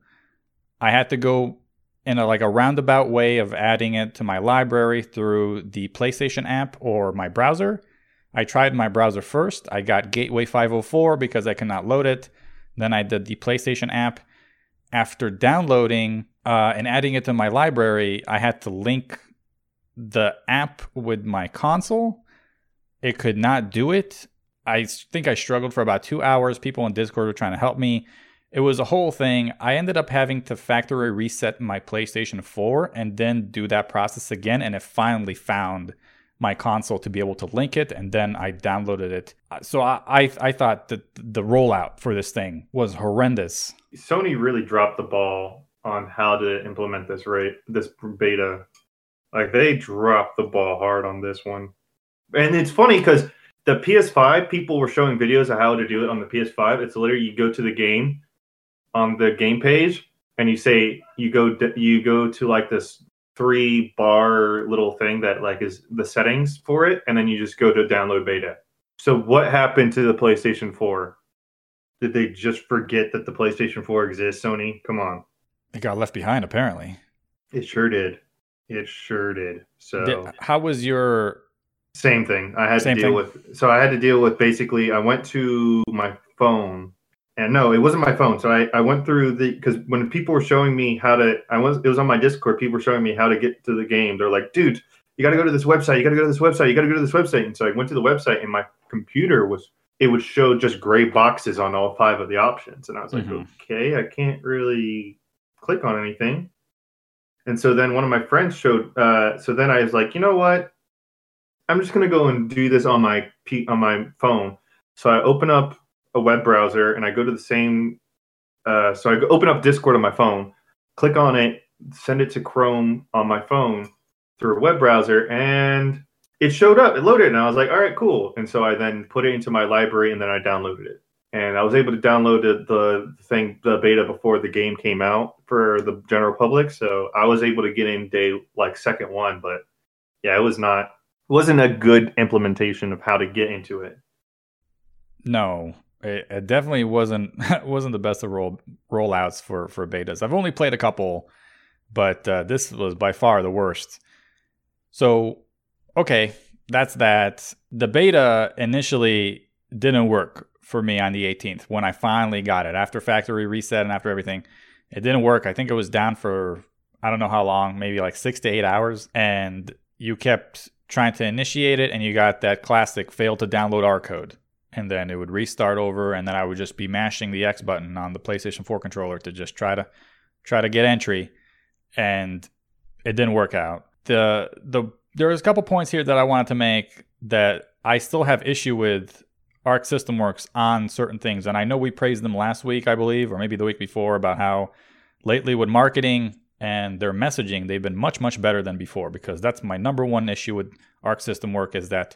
I had to go in a like a roundabout way of adding it to my library through the PlayStation app or my browser. I tried my browser first. I got Gateway 504 because I cannot load it. Then I did the PlayStation app. After downloading uh, and adding it to my library, I had to link the app with my console. It could not do it. I think I struggled for about two hours. People in Discord were trying to help me. It was a whole thing. I ended up having to factory reset my PlayStation 4 and then do that process again. And it finally found my console to be able to link it. And then I downloaded it. So I, I, I thought that the rollout for this thing was horrendous. Sony really dropped the ball on how to implement this right this beta. Like they dropped the ball hard on this one. And it's funny because the PS5 people were showing videos of how to do it on the PS5. It's literally you go to the game on the game page and you say you go you go to like this three bar little thing that like is the settings for it and then you just go to download beta. So what happened to the PlayStation 4? Did they just forget that the PlayStation 4 exists, Sony? Come on. It got left behind apparently. It sure did. It sure did. So did, how was your same thing. I had to deal thing? with so I had to deal with basically I went to my phone and no, it wasn't my phone. So I, I went through the because when people were showing me how to I was it was on my Discord, people were showing me how to get to the game. They're like, dude, you gotta go to this website, you gotta go to this website, you gotta go to this website. And so I went to the website and my computer was it would show just gray boxes on all five of the options. And I was like, Mhm. okay, I can't really click on anything. And so then one of my friends showed uh so then I was like, you know what? I'm just gonna go and do this on my P- on my phone. So I open up a web browser and I go to the same. Uh, so I open up Discord on my phone, click on it, send it to Chrome on my phone through a web browser, and it showed up. It loaded, and I was like, "All right, cool." And so I then put it into my library, and then I downloaded it. And I was able to download the, the thing, the beta before the game came out for the general public. So I was able to get in day like second one, but yeah, it was not wasn't a good implementation of how to get into it. No, it, it definitely wasn't wasn't the best of roll rollouts for for betas. I've only played a couple, but uh, this was by far the worst. So, okay, that's that. The beta initially didn't work for me on the 18th when I finally got it after factory reset and after everything. It didn't work. I think it was down for I don't know how long, maybe like six to eight hours, and you kept trying to initiate it, and you got that classic fail to download R code and then it would restart over and then I would just be mashing the X button on the PlayStation 4 controller to just try to try to get entry and it didn't work out. The the there was a couple points here that I wanted to make that I still have issue with Arc System Works on certain things and I know we praised them last week I believe or maybe the week before about how lately with marketing and their messaging they've been much much better than before because that's my number one issue with Arc System Work is that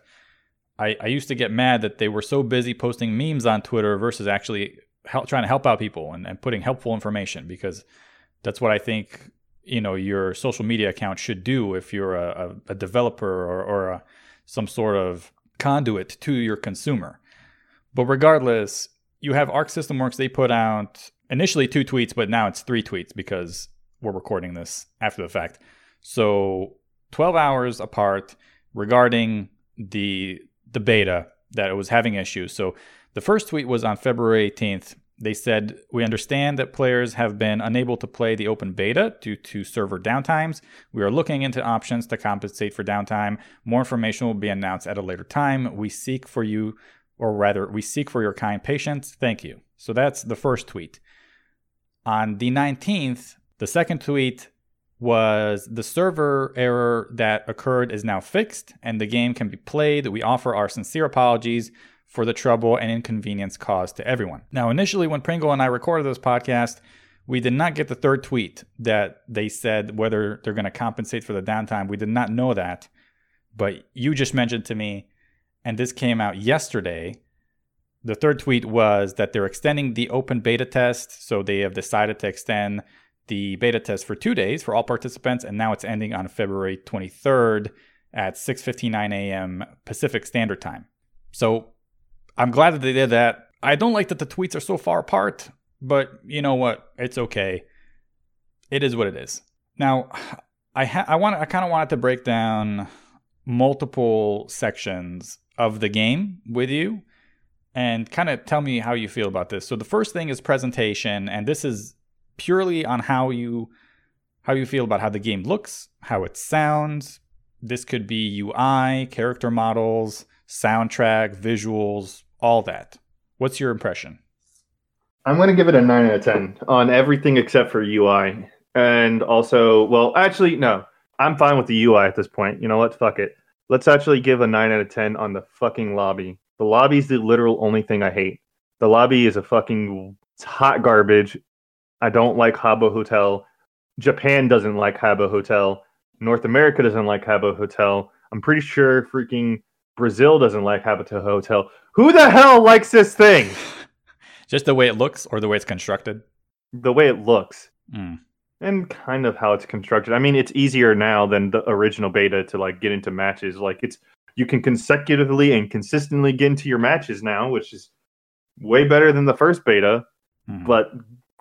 I, I used to get mad that they were so busy posting memes on Twitter versus actually help, trying to help out people and, and putting helpful information because that's what I think you know your social media account should do if you're a, a, a developer or, or a, some sort of conduit to your consumer. But regardless, you have Arc System Works. They put out initially two tweets, but now it's three tweets because we're recording this after the fact. So 12 hours apart regarding the the beta that it was having issues. So the first tweet was on February 18th. They said, We understand that players have been unable to play the open beta due to server downtimes. We are looking into options to compensate for downtime. More information will be announced at a later time. We seek for you, or rather, we seek for your kind patience. Thank you. So that's the first tweet. On the 19th, the second tweet was the server error that occurred is now fixed and the game can be played. We offer our sincere apologies for the trouble and inconvenience caused to everyone. Now, initially, when Pringle and I recorded this podcast, We did not get the third tweet that they said whether they're going to compensate for the downtime. We did not know that. But you just mentioned to me, and this came out yesterday. The third tweet was that they're extending the open beta test. So they have decided to extend the beta test for two days for all participants, and now it's ending on February 23rd at 6:59 a.m. Pacific Standard Time. So I'm glad that they did that. I don't like that the tweets are so far apart, but you know what? It's okay. It is what it is. Now, I ha- I want I kind of wanted to break down multiple sections of the game with you and kind of tell me how you feel about this. So the first thing is presentation and this is purely on how you how you feel about how the game looks, how it sounds. This could be UI, character models, soundtrack, visuals, all that. What's your impression? I'm going to give it a 9 out of 10 on everything except for UI. And also, well, actually, no. I'm fine with the UI at this point. You know what? Fuck it. Let's actually give a 9 out of 10 on the fucking lobby. The lobby is the literal only thing I hate. The lobby is a fucking hot garbage. I don't like Habbo Hotel. Japan doesn't like Habbo Hotel. North America doesn't like Habbo Hotel. I'm pretty sure freaking Brazil doesn't like Habbo Hotel. Who the hell likes this thing? Just the way it looks or the way it's constructed? The way it looks. Mm. And kind of how it's constructed. I mean, it's easier now than the original beta to like get into matches. Like it's you can consecutively and consistently get into your matches now, which is way better than the first beta. Mhm. But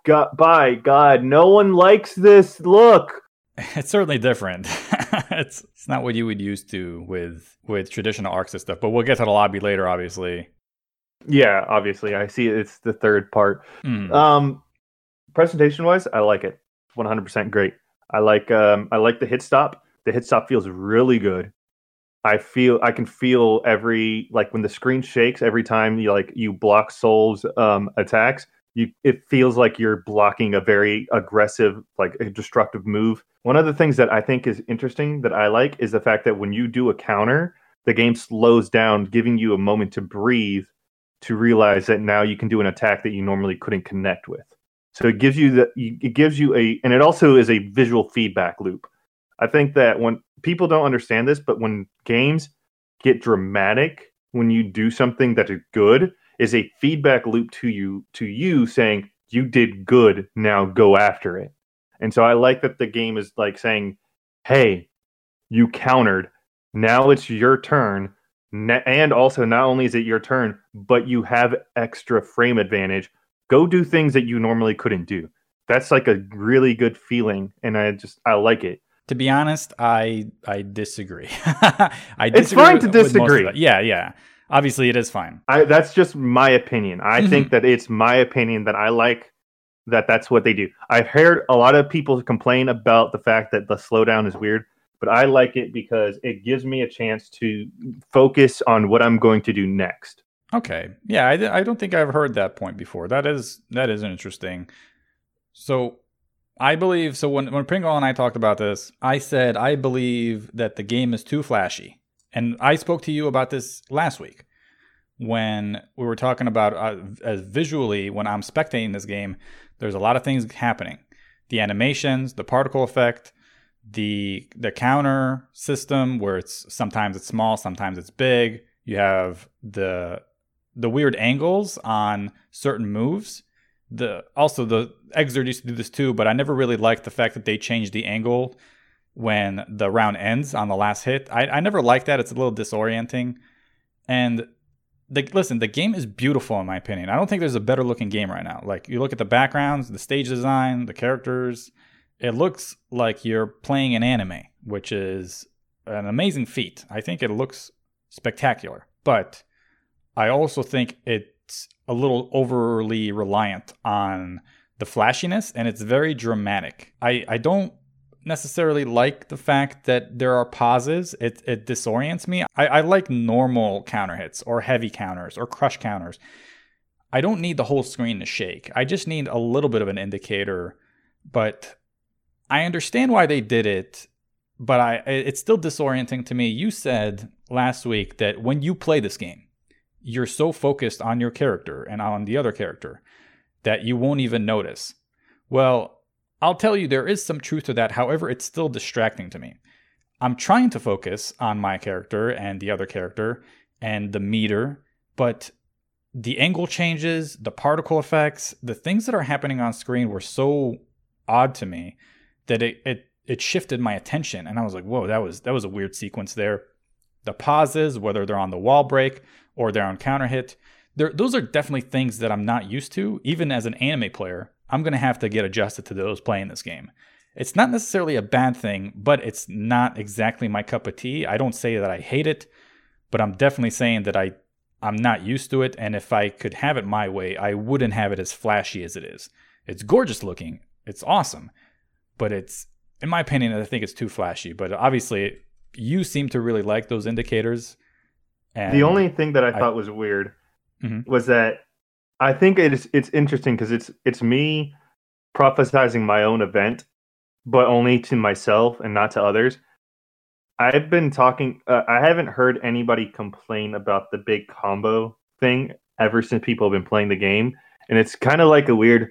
God, by God, no one likes this look. It's certainly different. it's it's not what you would used to with with traditional Arc and stuff, but we'll get to the lobby later, obviously. Yeah, obviously, I see it's the third part. Mm. Um, presentation wise, I like it. 100% great. I like um, I like the hit stop. The hit stop feels really good. I feel I can feel every like when the screen shakes every time you like you block Sol's um, attacks. You it feels like you're blocking a very aggressive like a destructive move. One of the things that I think is interesting that I like is the fact that when you do a counter, the game slows down, giving you a moment to breathe to realize that now you can do an attack that you normally couldn't connect with. So it gives you the it gives you a and it also is a visual feedback loop. I think that when people don't understand this, but when games get dramatic, when you do something that is good, is a feedback loop to you to you saying you did good, now go after it. And so I like that the game is like saying, "Hey, you countered. Now it's your turn." And also, not only is it your turn, but you have extra frame advantage go do things that you normally couldn't do. That's like a really good feeling, and I just I like it. To be honest, I I disagree. I disagree It's fine to disagree. Yeah, yeah. Obviously, it is fine. I that's just my opinion. I Mhm. think that it's my opinion that I like that that's what they do. I've heard a lot of people complain about the fact that the slowdown is weird, but I like it because it gives me a chance to focus on what I'm going to do next. Okay. Yeah, I, I don't think I've heard that point before. That is that is interesting. So I believe so when when Pringle and I talked about this, I said I believe that the game is too flashy. And I spoke to you about this last week when we were talking about uh, as visually when I'm spectating this game, there's a lot of things happening. The animations, the particle effect, the the counter system where it's sometimes it's small, sometimes it's big. You have the the weird angles on certain moves. The also the Xrd used to do this too, but I never really liked the fact that they changed the angle when the round ends on the last hit. I, I never liked that. It's a little disorienting. And the listen, the game is beautiful in my opinion. I don't think there's a better looking game right now. Like you look at the backgrounds, the stage design, the characters, it looks like you're playing an anime, which is an amazing feat. I think it looks spectacular. But I also think it's a little overly reliant on the flashiness and it's very dramatic. I, I don't necessarily like the fact that there are pauses. It, it disorients me. I, I like normal counter hits or heavy counters or crush counters. I don't need the whole screen to shake. I just need a little bit of an indicator. But I understand why they did it, but I it's still disorienting to me. You said last week that when you play this game, you're so focused on your character and on the other character that you won't even notice. Well, I'll tell you, there is some truth to that. However, it's still distracting to me. I'm trying to focus on my character and the other character and the meter, but the angle changes, the particle effects, the things that are happening on screen were so odd to me that it, it it shifted my attention and I was like, whoa, that was that was a weird sequence there. The pauses, whether they're on the wall break or they're on counter hit, those are definitely things that I'm not used to. Even as an anime player, I'm gonna have to get adjusted to those playing this game. It's not necessarily a bad thing, but it's not exactly my cup of tea. I don't say that I hate it, but I'm definitely saying that I I'm not used to it, and if I could have it my way, I wouldn't have it as flashy as it is. It's gorgeous looking, it's awesome, but it's in my opinion, I think it's too flashy. But obviously, you seem to really like those indicators. the only thing that I, I thought was weird mm-hmm. was that I think it's it's interesting because it's it's me prophesizing my own event, but only to myself and not to others. I've been talking. Uh, I haven't heard anybody complain about the big combo thing ever since people have been playing the game, and it's kind of like a weird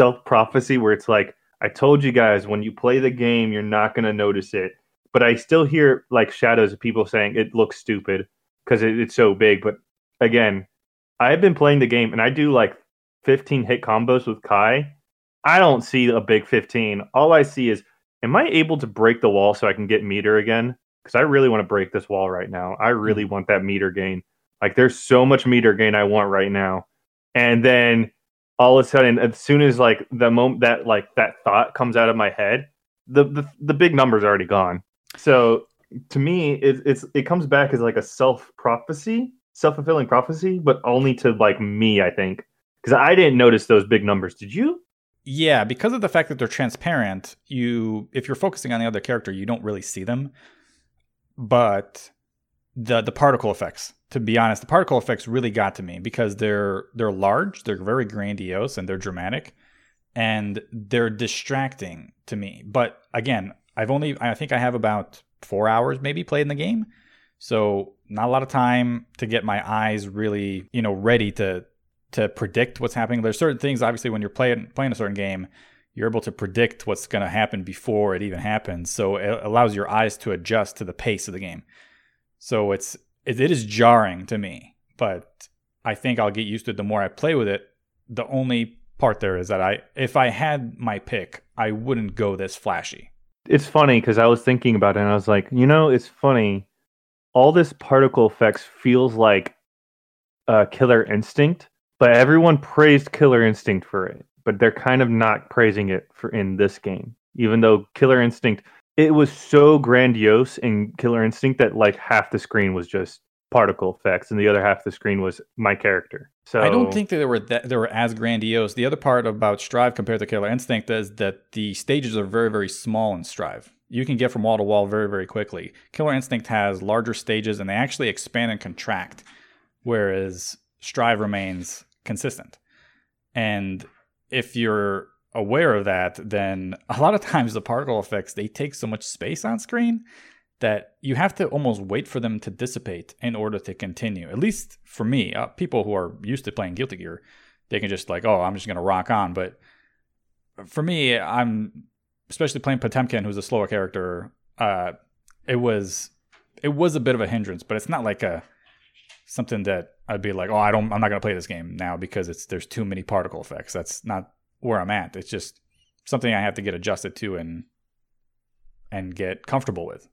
self prophecy where it's like I told you guys when you play the game, you're not going to notice it. But I still hear like shadows of people saying it looks stupid because it, it's so big. But again, I've been playing the game and I do like 15 hit combos with Ky. I don't see a big 15. All I see is, am I able to break the wall so I can get meter again? Because I really want to break this wall right now. I really mm-hmm. want that meter gain. Like, there's so much meter gain I want right now. And then all of a sudden, as soon as like the moment that like that thought comes out of my head, the the, the big number's already gone. So to me, it, it's it comes back as like a self prophecy, self fulfilling prophecy, but only to like me, I think, because I didn't notice those big numbers. Did you? Yeah, because of the fact that they're transparent, you if you're focusing on the other character, you don't really see them. But the the particle effects to be honest, the particle effects really got to me because they're they're large, they're very grandiose, and they're dramatic, and they're distracting to me. But again, I've only I think I have about four hours maybe played in the game, so not a lot of time to get my eyes really you know ready to to predict what's happening. There's certain things obviously when you're playing playing a certain game, you're able to predict what's going to happen before it even happens. So it allows your eyes to adjust to the pace of the game. So it's it, it is jarring to me, but I think I'll get used to it the more I play with it. The only part there is that I, if I had my pick, I wouldn't go this flashy. It's funny because I was thinking about it and I was like, you know, it's funny. All this particle effects feels like uh, Killer Instinct, but everyone praised Killer Instinct for it, but they're kind of not praising it for in this game. Even though Killer Instinct it was so grandiose in Killer Instinct that like half the screen was just particle effects and the other half of the screen was my character. So I don't think that they were that they were as grandiose. The other part about Strive compared to Killer Instinct is that the stages are very very small in Strive. You can get from wall to wall very very quickly. Killer Instinct has larger stages and they actually expand and contract, whereas Strive remains consistent. And if you're aware of that, then a lot of times the particle effects they take so much space on screen that you have to almost wait for them to dissipate in order to continue. At least for me, uh, people who are used to playing Guilty Gear, they can just like, oh, I'm just gonna rock on. But for me, I'm especially playing Potemkin, who's a slower character. Uh, it was it was a bit of a hindrance, but it's not like a something that I'd be like, oh, I don't, I'm not gonna play this game now because it's there's too many particle effects. That's not where I'm at. It's just something I have to get adjusted to and and get comfortable with.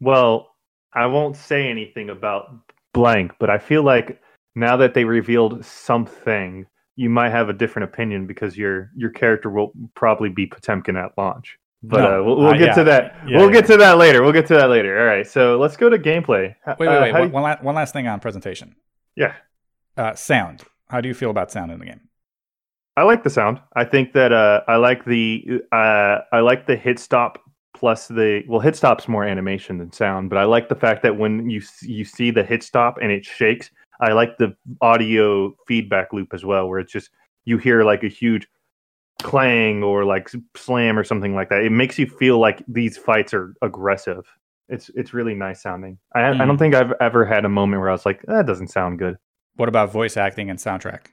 Well, I won't say anything about blank, but I feel like now that they revealed something, you might have a different opinion because your your character will probably be Potemkin at launch. But no, uh, we'll, we'll uh, get yeah. to that. Yeah, we'll yeah. get to that later. We'll get to that later. All right. So let's go to gameplay. Wait, wait, wait. Uh, one, you... one, last, one last thing on presentation. Yeah. Uh, sound. How do you feel about sound in the game? I like the sound. I think that uh, I like the uh, I like the hit stop plus the well hit stop's more animation than sound, but I like the fact that when you you see the hit stop and it shakes, I like the audio feedback loop as well, where it's just you hear like a huge clang or like slam or something like that. It makes you feel like these fights are aggressive. It's it's really nice sounding. I mm. I don't hmm. think I've ever had a moment where I was like that doesn't sound good. What about voice acting and soundtrack?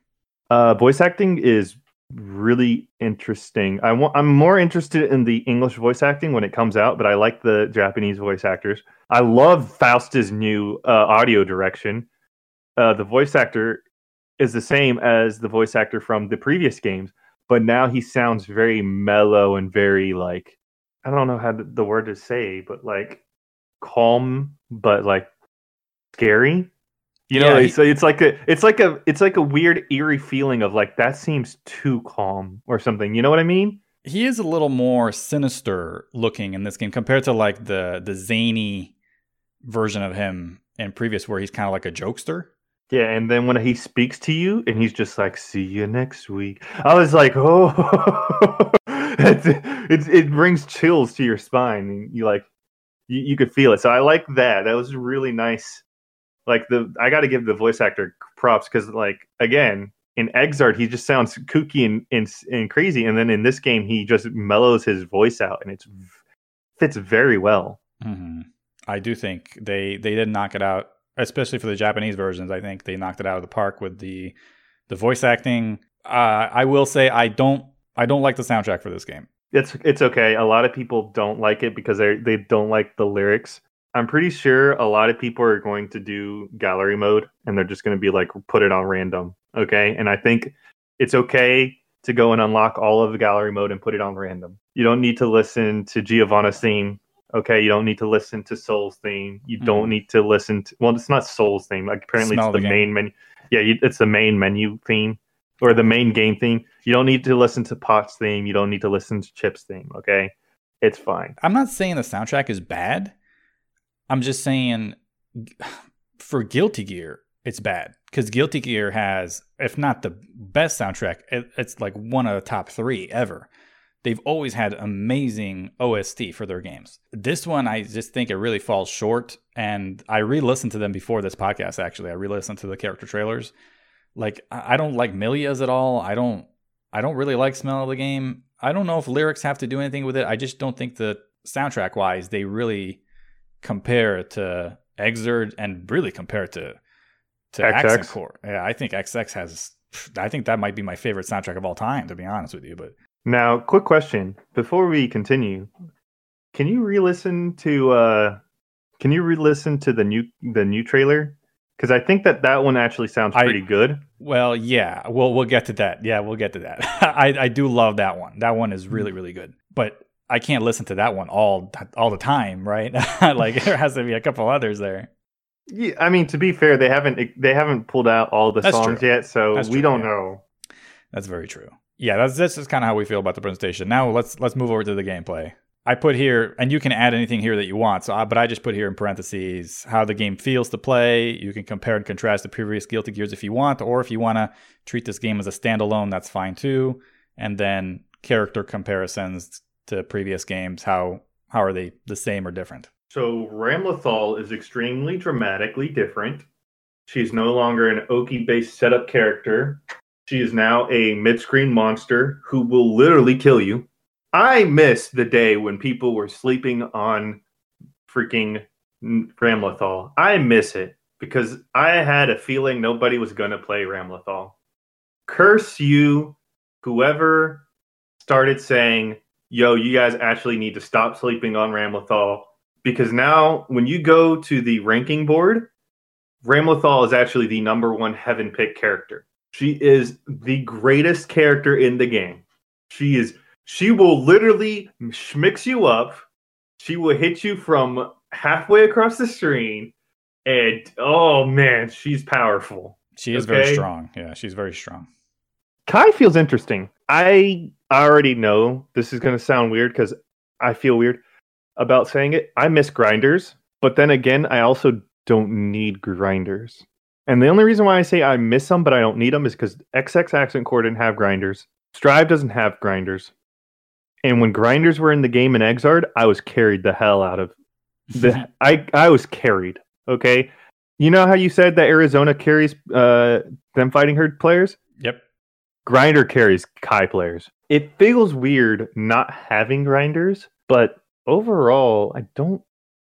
Uh, voice acting is really interesting. I want I'm more interested in the English voice acting when it comes out, but I like the Japanese voice actors. I love Faust's new uh, audio direction. Uh, the voice actor is the same as the voice actor from the previous games, but now he sounds very mellow and very like I don't know how the word to say, but like calm, but like scary. You know, Yeah, he- so it's like a it's like a it's like a weird eerie feeling of like that seems too calm or something. You know what I mean? He is a little more sinister looking in this game compared to like the the zany version of him in previous, where he's kind of like a jokester. Yeah, and then when he speaks to you and he's just like, "See you next week," I was like, "Oh, it's, it brings chills to your spine." And you like, you, you could feel it. So I like that. That was really nice. Like the, I got to give the voice actor props because, like, again, in Xrd he just sounds kooky and, and and crazy, and then in this game he just mellows his voice out, and it fits very well. hmm I do think they they did knock it out, especially for the Japanese versions. I think they knocked it out of the park with the the voice acting. Uh, I will say I don't I don't like the soundtrack for this game. it's it's okay. A lot of people don't like it because they they don't like the lyrics. I'm pretty sure a lot of people are going to do gallery mode and they're just going to be like put it on random. Okay, and I think it's okay to go and unlock all of the gallery mode and put it on random. You don't need to listen to Giovanna's theme. Okay, you don't need to listen to Sol's theme. You don't Mhm. need to listen to well, it's not Sol's theme. Like apparently Smell it's the, the main menu. Yeah, you, it's the main menu theme or the main game theme. You don't need to listen to Pot's theme. You don't need to listen to Chip's theme. Okay, it's fine. I'm not saying the soundtrack is bad. I'm just saying for Guilty Gear, it's bad because Guilty Gear has, if not the best soundtrack, it, it's like one of the top three ever. They've always had amazing OST for their games. This one, I just think it really falls short. And I re-listened to them before this podcast. Actually, I re-listened to the character trailers. Like, I don't like Milia's at all. I don't. I don't really like smell of the game. I don't know if lyrics have to do anything with it. I just don't think that soundtrack wise they really compare to Xrd and really compare to to XX? Accent Core. Yeah, I think XX has. I think that might be my favorite soundtrack of all time, to be honest with you. But Now, quick question before we continue: Can you re-listen to uh, Can you re-listen to the new the new trailer? Because I think that that one actually sounds I- pretty good. well, yeah, we'll we'll get to that. Yeah, we'll get to that. I I do love that one. That one is Hmm. really really good. But I can't listen to that one all all the time, right? like there has to be a couple others there. Yeah, I mean, to be fair, they haven't they haven't pulled out all the That's songs true. yet, so That's we true, don't yeah. know. That's very true. Yeah, that's that's just kind of how we feel about the presentation. Now let's let's move over to the gameplay. I put here, and you can add anything here that you want. So, I, but I just put here in parentheses how the game feels to play. You can compare and contrast the previous Guilty Gears if you want, or if you want to treat this game as a standalone, that's fine too. And then character comparisons to previous games. How how are they the same or different? So Ramlethal is extremely dramatically different. She's no longer an Oki-based setup character. She is now a mid-screen monster who will literally kill you. I miss the day when people were sleeping on freaking Ramlethal. I miss it because I had a feeling nobody was going to play Ramlethal. Curse you, whoever started saying, yo, you guys actually need to stop sleeping on Ramlethal because now when you go to the ranking board, Ramlethal is actually the number one heaven pick character. She is the greatest character in the game. She is she will literally schmix you up. She will hit you from halfway across the screen. And oh man, she's powerful. She is very strong. Yeah, she's very strong. Ky feels interesting. I already know this is going to sound weird because I feel weird about saying it. I miss grinders, but then again, I also don't need grinders. And the only reason why I say I miss them, but I don't need them, is because XX Accent Core didn't have grinders. Strive doesn't have grinders. And when grinders were in the game in Xrd, I was carried the hell out of the. I I was carried. Okay, you know how you said that Arizona carries uh, them fighting herd players. yep. Grinder carries Ky players. It feels weird not having grinders, but overall, I don't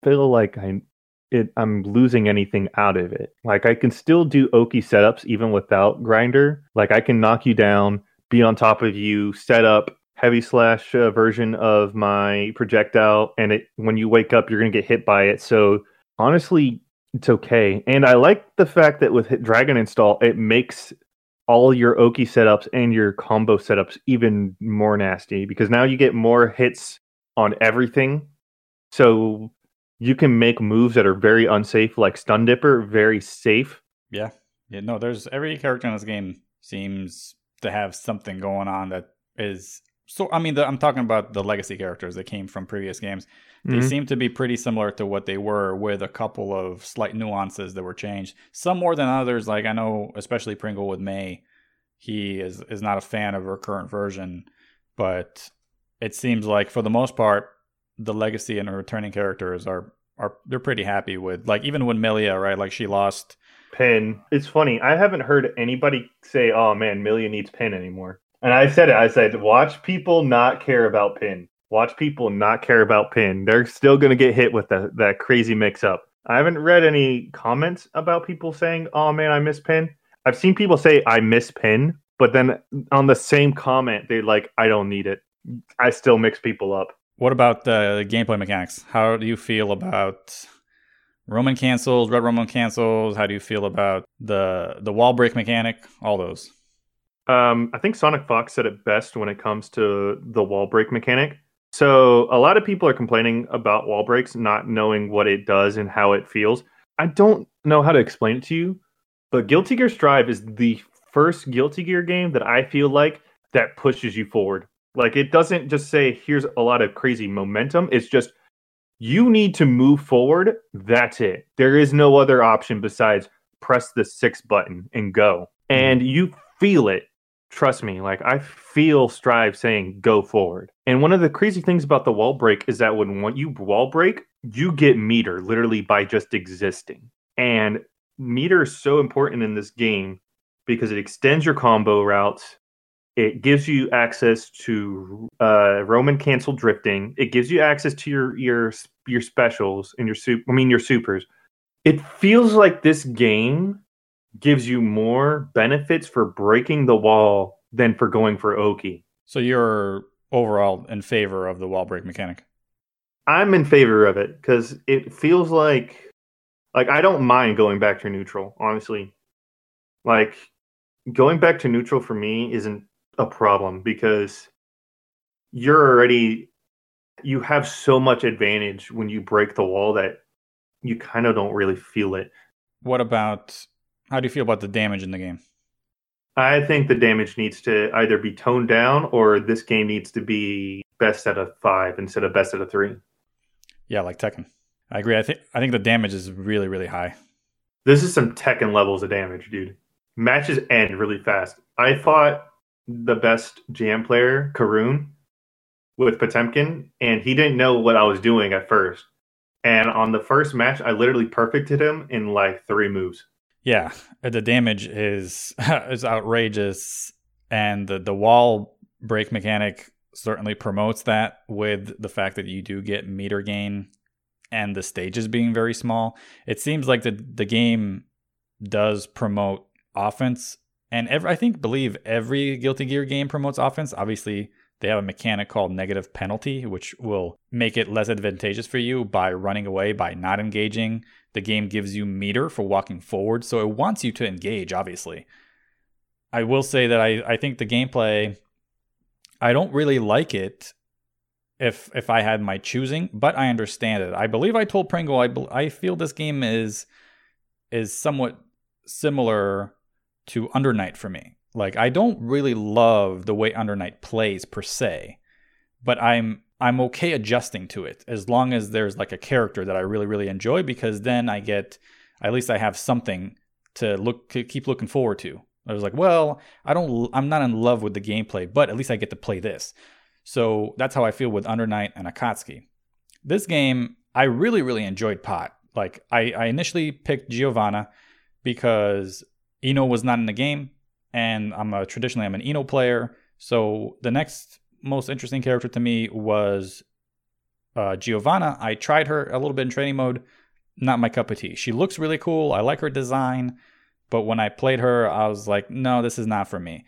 feel like I'm it I'm losing anything out of it. Like I can still do Oki setups even without grinder. Like I can knock you down, be on top of you, set up heavy slash uh, version of my projectile, and it when you wake up, you're gonna get hit by it. So honestly, it's okay. And I like the fact that with Dragon install, it makes all your Oki setups and your combo setups even more nasty because now you get more hits on everything. So you can make moves that are very unsafe, like Stun Dipper, very safe. Yeah. Yeah, no, there's every character in this game seems to have something going on that is so I mean the, I'm talking about the legacy characters that came from previous games. They Mhm. seem to be pretty similar to what they were with a couple of slight nuances that were changed. Some more than others like I know especially Pringle with May, he is is not a fan of her current version, but it seems like for the most part the legacy and the returning characters are are they're pretty happy with like even when Milia, right? Like she lost Pin. It's funny. I haven't heard anybody say, "Oh man, Milia needs Pin anymore." And I said it. I said, "Watch people not care about Pin. Watch people not care about Pin. They're still going to get hit with that that crazy mix up." I haven't read any comments about people saying, "Oh man, I miss Pin." I've seen people say, "I miss Pin," but then on the same comment, they're like, "I don't need it." I still mix people up. What about the gameplay mechanics? How do you feel about Roman cancels, red Roman cancels? How do you feel about the the wall break mechanic? All those. Um, I think Sonic Fox said it best when it comes to the wall break mechanic. So a lot of people are complaining about wall breaks, not knowing what it does and how it feels. I don't know how to explain it to you, but Guilty Gear Strive is the first Guilty Gear game that I feel like that pushes you forward. Like it doesn't just say here's a lot of crazy momentum. It's just you need to move forward. That's it. There is no other option besides press the six button and go. And you feel it. Trust me, like I feel Strive saying go forward. And one of the crazy things about the wall break is that when, you wall break, you get meter literally by just existing. And meter is so important in this game because it extends your combo routes. It gives you access to uh, Roman cancel drifting. It gives you access to your your your specials and your soup. I mean your supers. It feels like this game gives you more benefits for breaking the wall than for going for Oki. So you're overall in favor of the wall break mechanic. I'm in favor of it because it feels like like I don't mind going back to neutral, honestly. Like going back to neutral for me isn't a problem because you're already you have so much advantage when you break the wall that you kind of don't really feel it. What about how do you feel about the damage in the game? I think the damage needs to either be toned down or this game needs to be best out of five instead of best out of three. Yeah, like Tekken. I agree. I think I think the damage is really really high. This is some Tekken levels of damage, dude. Matches end really fast. I fought the best jam player, Karun, with Potemkin, and he didn't know what I was doing at first. And on the first match, I literally perfected him in like three moves. Yeah, the damage is is outrageous, and the the wall break mechanic certainly promotes that with the fact that you do get meter gain and the stages being very small. It seems like the the game does promote offense, and every, I think believe every Guilty Gear game promotes offense. Obviously, they have a mechanic called negative penalty, which will make it less advantageous for you by running away, by not engaging. The game gives you meter for walking forward, so it wants you to engage, obviously. I will say that I, I think the gameplay, I don't really like it if if I had my choosing, but I understand it. I believe I told Pringle I, I feel this game is is somewhat similar to Under Night for me. Like I don't really love the way Under Night plays per se, but I'm I'm okay adjusting to it as long as there's like a character that I really really enjoy because then I get at least I have something to look to keep looking forward to. I was like, well, I don't I'm not in love with the gameplay, but at least I get to play this. So that's how I feel with Under Night and Akatsuki. This game, I really really enjoyed Pot. Like I, I initially picked Giovanna because I-No was not in the game, and I'm a traditionally I'm an I-No player. So the next most interesting character to me was uh, Giovanna. I tried her a little bit in training mode, not my cup of tea. She looks really cool. I like her design, but when I played her, I was like, no, this is not for me.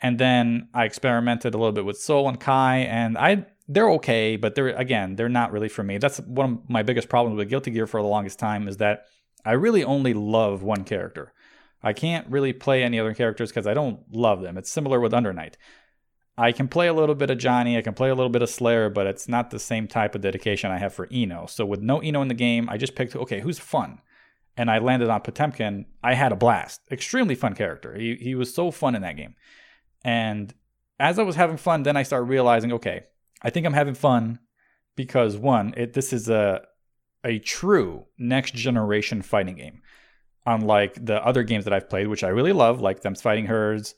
And then I experimented a little bit with Sol and Ky, and I they're okay, but they're again they're not really for me. That's one of my biggest problems with Guilty Gear for the longest time is that I really only love one character. I can't really play any other characters because I don't love them. It's similar with Under Night. I can play a little bit of Johnny, I can play a little bit of Slayer, but it's not the same type of dedication I have for I-No. So with no I-No in the game, I just picked okay, who's fun? And I landed on Potemkin. I had a blast. Extremely fun character. He he was so fun in that game. And as I was having fun, then I started realizing, okay, I think I'm having fun because one, it this is a a true next generation fighting game. Unlike the other games that I've played, which I really love, like Them's Fighting Herds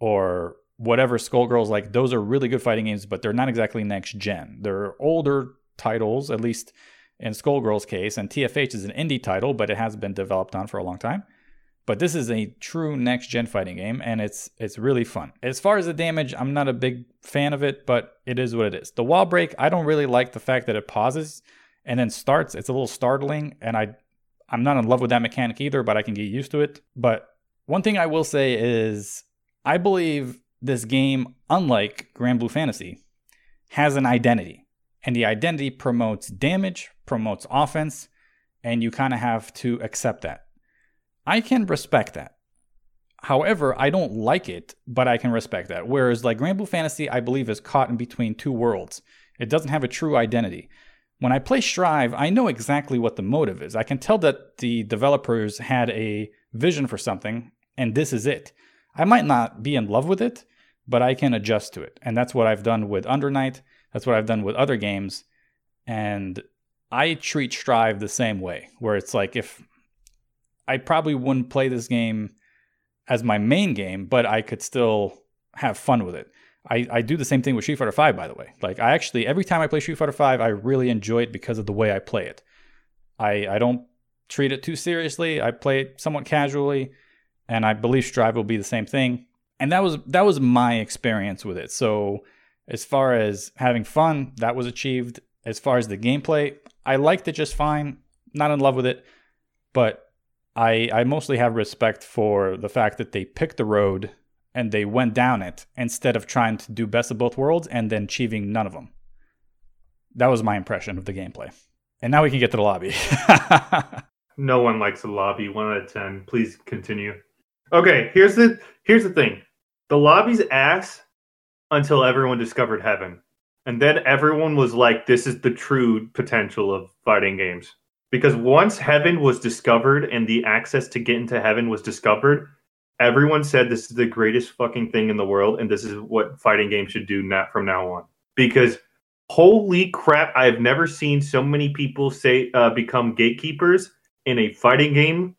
or whatever Skullgirls, like those are really good fighting games, but they're not exactly next gen. They're older titles, at least in Skullgirls' case, and TFH is an indie title, but it has been developed on for a long time. But this is a true next gen fighting game, and it's it's really fun. As far as the damage, I'm not a big fan of it, but it is what it is. The wall break, I don't really like the fact that it pauses and then starts. It's a little startling, and I I'm not in love with that mechanic either, but I can get used to it. But one thing I will say is I believe this game, unlike Granblue Fantasy, has an identity. And the identity promotes damage, promotes offense, and you kind of have to accept that. I can respect that. However, I don't like it, but I can respect that. Whereas, like Granblue Fantasy, I believe is caught in between two worlds. It doesn't have a true identity. When I play Strive, I know exactly what the motive is. I can tell that the developers had a vision for something, and this is it. I might not be in love with it, but I can adjust to it. And that's what I've done with Under Night. That's what I've done with other games. And I treat Strive the same way, where it's like if I probably wouldn't play this game as my main game, but I could still have fun with it. I, I do the same thing with Street Fighter V, by the way. Like I actually every time I play Street Fighter V, I really enjoy it because of the way I play it. I I don't treat it too seriously. I play it somewhat casually, and I believe Strive will be the same thing and that was that was my experience with it. So as far as having fun, that was achieved. As far as the gameplay, I liked it just fine. Not in love with it, but I I mostly have respect for the fact that they picked the road and they went down it instead of trying to do best of both worlds and then achieving none of them. That was my impression of the gameplay. And now we can get to the lobby. no one likes the lobby. One out of ten. Please continue. Okay, here's the here's the thing. The lobby's ass until everyone discovered heaven. And then everyone was like, this is the true potential of fighting games. Because once heaven was discovered and the access to get into heaven was discovered, everyone said this is the greatest fucking thing in the world and this is what fighting games should do not from now on. Because holy crap, I have never seen so many people say uh, become gatekeepers in a fighting game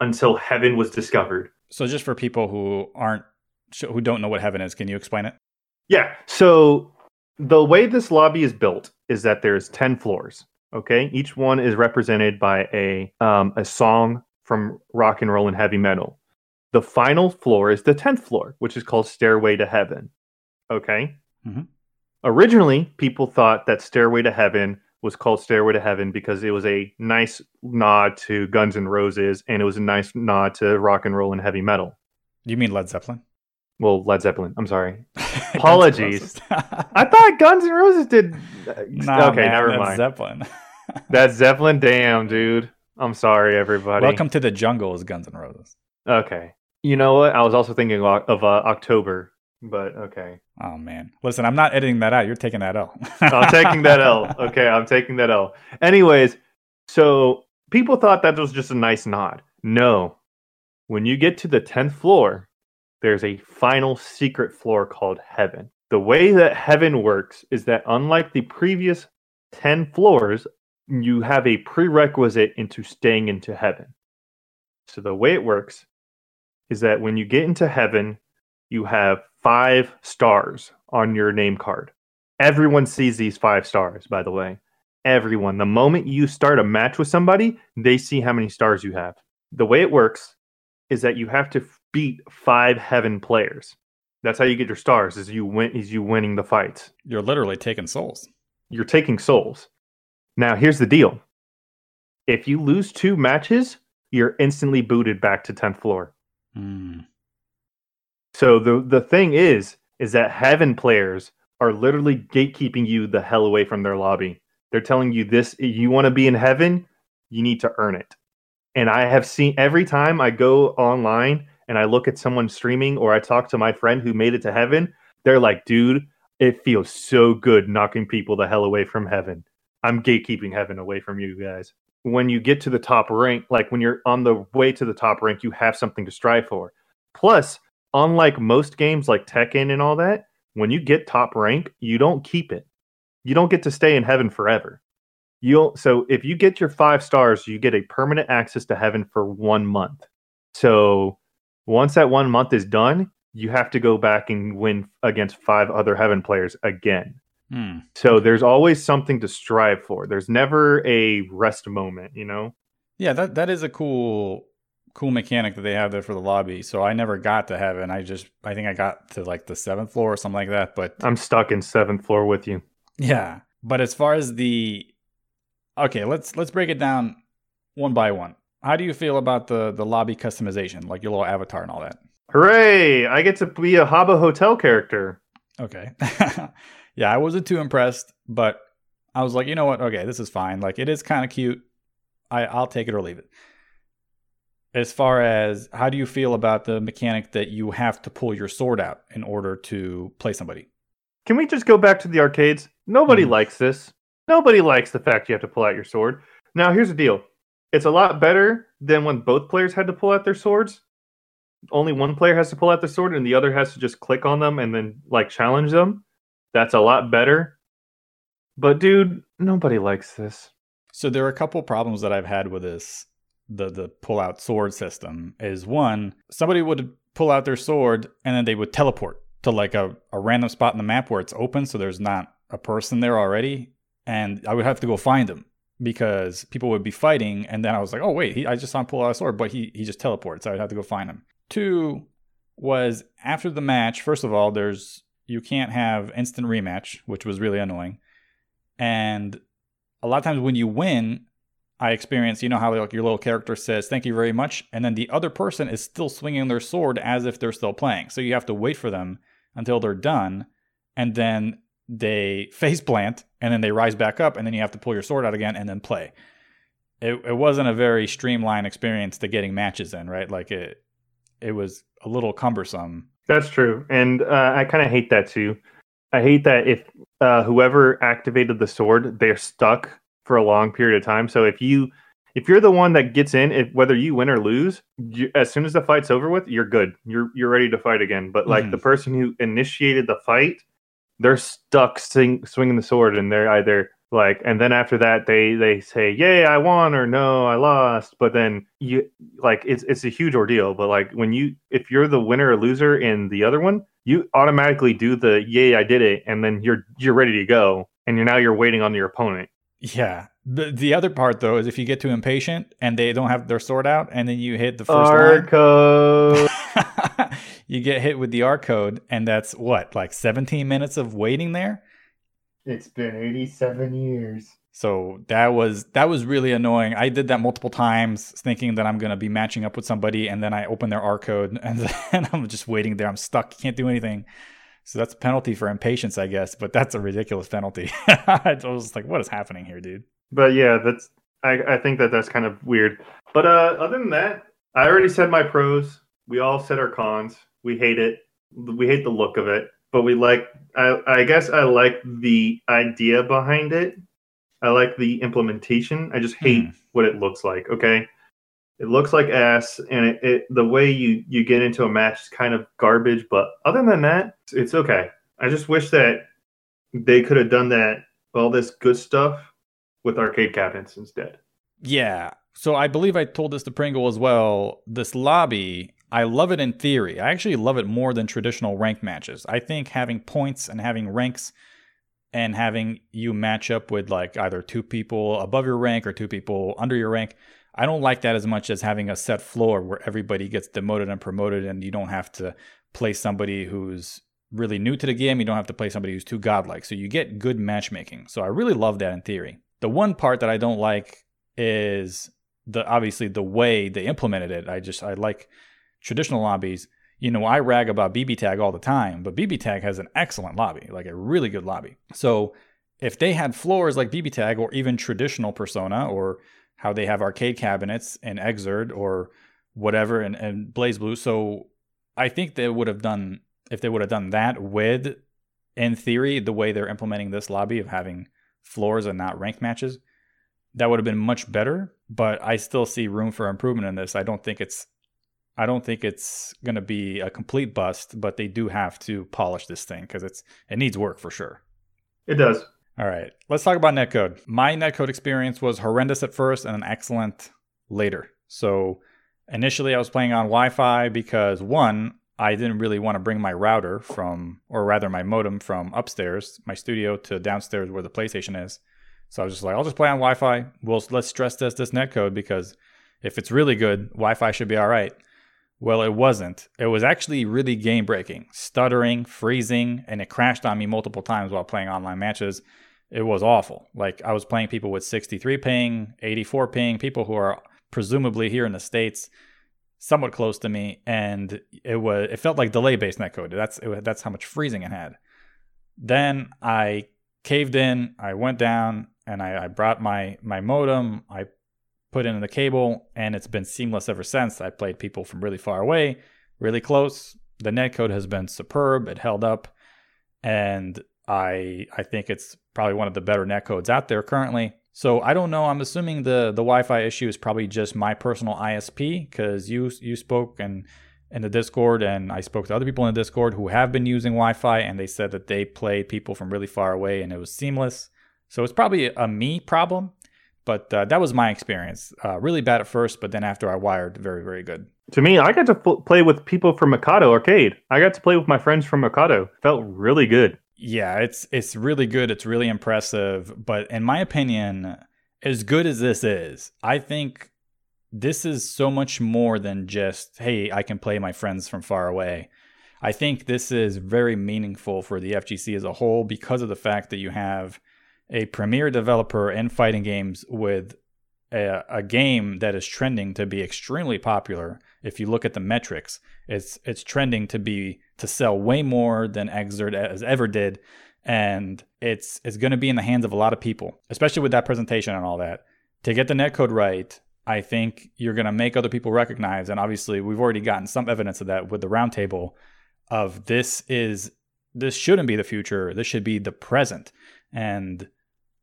until heaven was discovered. So, just for people who aren't who don't know what heaven is, can you explain it? Yeah. So, the way this lobby is built is that there's ten floors. Okay, each one is represented by a um, a song from rock and roll and heavy metal. The final floor is the tenth floor, which is called Stairway to Heaven. Okay. Mm-hmm. Originally, people thought that Stairway to Heaven was called Stairway to Heaven because it was a nice nod to Guns N' Roses and it was a nice nod to rock and roll and heavy metal. You mean Led Zeppelin? Well, Led Zeppelin. I'm sorry. Apologies. I thought Guns N' Roses did. Nah, okay, man, never mind. Zeppelin. that's Zeppelin. Damn, dude. I'm sorry, everybody. Welcome to the jungle is Guns N' Roses. Okay. You know what? I was also thinking of uh, October but okay. Oh man, listen, I'm not editing that out. You're taking that L. I'm taking that L. Okay, I'm taking that L. Anyways, so people thought that was just a nice nod. No, when you get to the tenth floor, there's a final secret floor called Heaven. The way that Heaven works is that unlike the previous ten floors, you have a prerequisite into staying into Heaven. So the way it works is that when you get into Heaven, you have five stars on your name card. Everyone sees these five stars, by the way. Everyone. The moment you start a match with somebody, they see how many stars you have. The way it works is that you have to beat five heaven players. That's how you get your stars. Is you win? Is you winning the fights? You're literally taking souls. You're taking souls. Now here's the deal. If you lose two matches, you're instantly booted back to tenth floor. Mm. So the the thing is, is that heaven players are literally gatekeeping you the hell away from their lobby. They're telling you this: you want to be in heaven, you need to earn it. And I have seen every time I go online and I look at someone streaming or I talk to my friend who made it to heaven, they're like, dude, it feels so good knocking people the hell away from heaven. I'm gatekeeping heaven away from you guys. When you get to the top rank, like when you're on the way to the top rank, you have something to strive for. Plus, unlike most games like Tekken and all that, when you get top rank, you don't keep it. You don't get to stay in heaven forever. You'll so if you get your 5 stars, you get a permanent access to heaven for 1 month. So, once that 1 month is done, you have to go back and win against five other heaven players again. Hmm. So there's always something to strive for. There's never a rest moment, you know? Yeah, that that is a cool cool mechanic that they have there for the lobby. So I never got to heaven. I just I think I got to like the seventh floor or something like that. But I'm stuck in seventh floor with you. yeah. But as far as the okay, let's let's break it down one by one. How do you feel about the the lobby customization, like your little avatar and all that? Hooray! I get to be a Habbo Hotel character. Okay. yeah, I wasn't too impressed, but I was like, you know what? Okay, this is fine. Like it is kind of cute. I I'll take it or leave it. As far as how do you feel about the mechanic that you have to pull your sword out in order to play somebody? Can we just go back to the arcades? Nobody Mhm. likes this. Nobody likes the fact you have to pull out your sword. Now, here's the deal it's a lot better than when both players had to pull out their swords. Only one player has to pull out the sword and the other has to just click on them and then like challenge them. That's a lot better. But dude, nobody likes this. So there are a couple problems that I've had with this the the pull out sword system is one, somebody would pull out their sword and then they would teleport to like a, a random spot in the map where it's open so there's not a person there already and I would have to go find them because people would be fighting and then I was like, "Oh wait, he, I just saw him pull out a sword, but he he just teleports." I'd have to go find him. Two was after the match, first of all, there's you can't have instant rematch, which was really annoying. And a lot of times when you win, I experience, you know how like your little character says "thank you very much," and then the other person is still swinging their sword as if they're still playing. So you have to wait for them until they're done, and then they face plant, and then they rise back up, and then you have to pull your sword out again and then play. It it wasn't a very streamlined experience to getting matches in, right? Like it it was a little cumbersome. That's true. And uh, I kind of hate that too. I hate that if uh, whoever activated the sword, they're stuck for a long period of time. So if you if you're the one that gets in, if whether you win or lose, you, as soon as the fight's over with, you're good. You're you're ready to fight again. But like Mhm. the person who initiated the fight, they're stuck sing, swinging the sword, and they're either like, and then after that, they they say, "Yay, I won!" or "No, I lost." But then you like it's it's a huge ordeal. But like when you if you're the winner or loser in the other one, you automatically do the "Yay, I did it," and then you're you're ready to go, and you're now you're waiting on your opponent. Yeah. The, the other part though is if you get too impatient and they don't have their sword out and then you hit the first R line. You get hit with the R code and that's what, like 17 minutes of waiting there? It's been 87 years. So that was that was really annoying. I did that multiple times thinking that I'm going to be matching up with somebody and then I open their R code and then I'm just waiting there. I'm stuck, can't do anything. So that's a penalty for impatience, I guess, but that's a ridiculous penalty. I was like, what is happening here, dude? But yeah, that's I, I think that that's kind of weird. But uh, other than that, I already said my pros. We all said our cons. We hate it. We hate the look of it, but we like. I I guess I like the idea behind it. I like the implementation. I just hate Hmm. what it looks like. Okay, it looks like ass, and it, it the way you you get into a match is kind of garbage. But other than that, it's okay. I just wish that they could have done that all this good stuff with arcade cabinets instead. Yeah. So I believe I told this to Pringle as well. This lobby, I love it in theory. I actually love it more than traditional rank matches. I think having points and having ranks and having you match up with like either two people above your rank or two people under your rank, I don't like that as much as having a set floor where everybody gets demoted and promoted and you don't have to play somebody who's really new to the game. You don't have to play somebody who's too godlike. So you get good matchmaking. So I really love that in theory. The one part that I don't like is the obviously the way they implemented it. I just I like traditional lobbies. you know, I rag about BB Tag all the time, but BB Tag has an excellent lobby, like a really good lobby. So if they had floors like BB Tag or even traditional Persona or how they have arcade cabinets in Xrd or whatever and, and BlazBlue, so I think they would have done if they would have done that with, in theory, the way they're implementing this lobby of having floors and not rank matches, that would have been much better. But I still see room for improvement in this. I don't think it's I don't think it's going to be a complete bust, but they do have to polish this thing because it's it needs work for sure. It does. All right, let's talk about netcode. My netcode experience was horrendous at first and an excellent later. So initially, I was playing on Wi-Fi because one, I didn't really want to bring my router from, or rather my modem from upstairs, my studio, to downstairs where the PlayStation is. So I was just like, I'll just play on Wi-Fi. We'll let's stress test this netcode because if it's really good, Wi-Fi should be all right. Well, it wasn't. It was actually really game breaking, stuttering, freezing, and it crashed on me multiple times while playing online matches. It was awful. Like I was playing people with 63 ping, 84 ping, people who are presumably here in the states, somewhat close to me, and it was it felt like delay based netcode. That's it, that's how much freezing it had. Then I caved in. I went down and I, I brought my my modem. I put in the cable, and it's been seamless ever since. I played people from really far away, really close. The netcode has been superb. It held up, and I I think it's probably one of the better netcodes out there currently. So I don't know. I'm assuming the the Wi-Fi issue is probably just my personal ISP because you you spoke and in the Discord and I spoke to other people in the Discord who have been using Wi-Fi and they said that they played people from really far away and it was seamless. So it's probably a me problem but uh, that was my experience. Uh, really bad at first, but then after I wired, very, very good. To me, I got to f- play with people from Mikado Arcade. I got to play with my friends from Mikado. Felt really good. Yeah, it's it's really good. It's really impressive. But in my opinion, as good as this is, I think this is so much more than just hey, I can play my friends from far away. I think this is very meaningful for the FGC as a whole because of the fact that you have a premier developer in fighting games with a, a, game that is trending to be extremely popular. If you look at the metrics, it's it's trending to be to sell way more than Xrd has ever did, and it's it's going to be in the hands of a lot of people, especially with that presentation and all that. To get the netcode right, I think you're going to make other people recognize, and obviously we've already gotten some evidence of that with the roundtable. Of this is this shouldn't be the future. This should be the present, and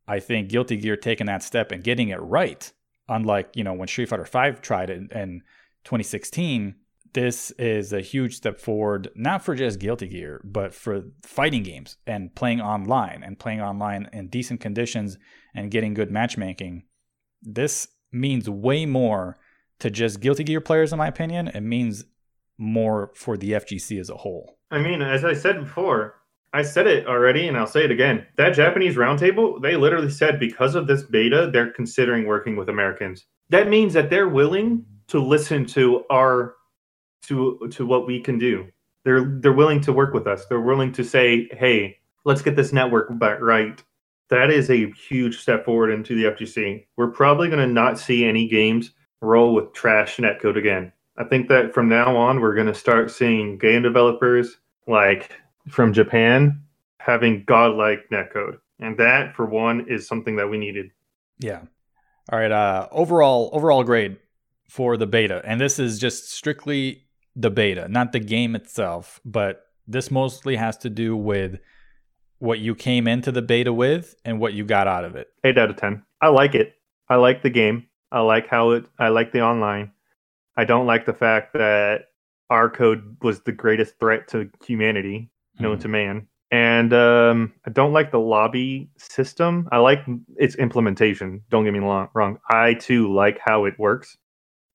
I think Guilty Gear taking that step and getting it right, unlike you know when Street Fighter V tried it in 2016, this is a huge step forward, not for just Guilty Gear, but for fighting games and playing online and playing online in decent conditions and getting good matchmaking. This means way more to just Guilty Gear players, in my opinion. It means more for the FGC as a whole. I mean, as I said before, I said it already and I'll say it again. That Japanese roundtable, they literally said because of this beta, they're considering working with Americans. That means that they're willing to listen to our to to what we can do. They're they're willing to work with us. They're willing to say, "Hey, let's get this network back right." That is a huge step forward into the FGC. We're probably going to not see any games roll with trash netcode again. I think that from now on, we're going to start seeing game developers like from Japan having godlike netcode. And that, for one, is something that we needed. Yeah. All right. Uh, overall, overall grade for the beta, and this is just strictly the beta, not the game itself, but this mostly has to do with what you came into the beta with and what you got out of it. Eight out of ten. I like it. I like the game. I like how it. I like the online. I don't like the fact that R code was the greatest threat to humanity known mm. to man. And um, I don't like the lobby system. I like its implementation. Don't get me wrong. I too like how it works.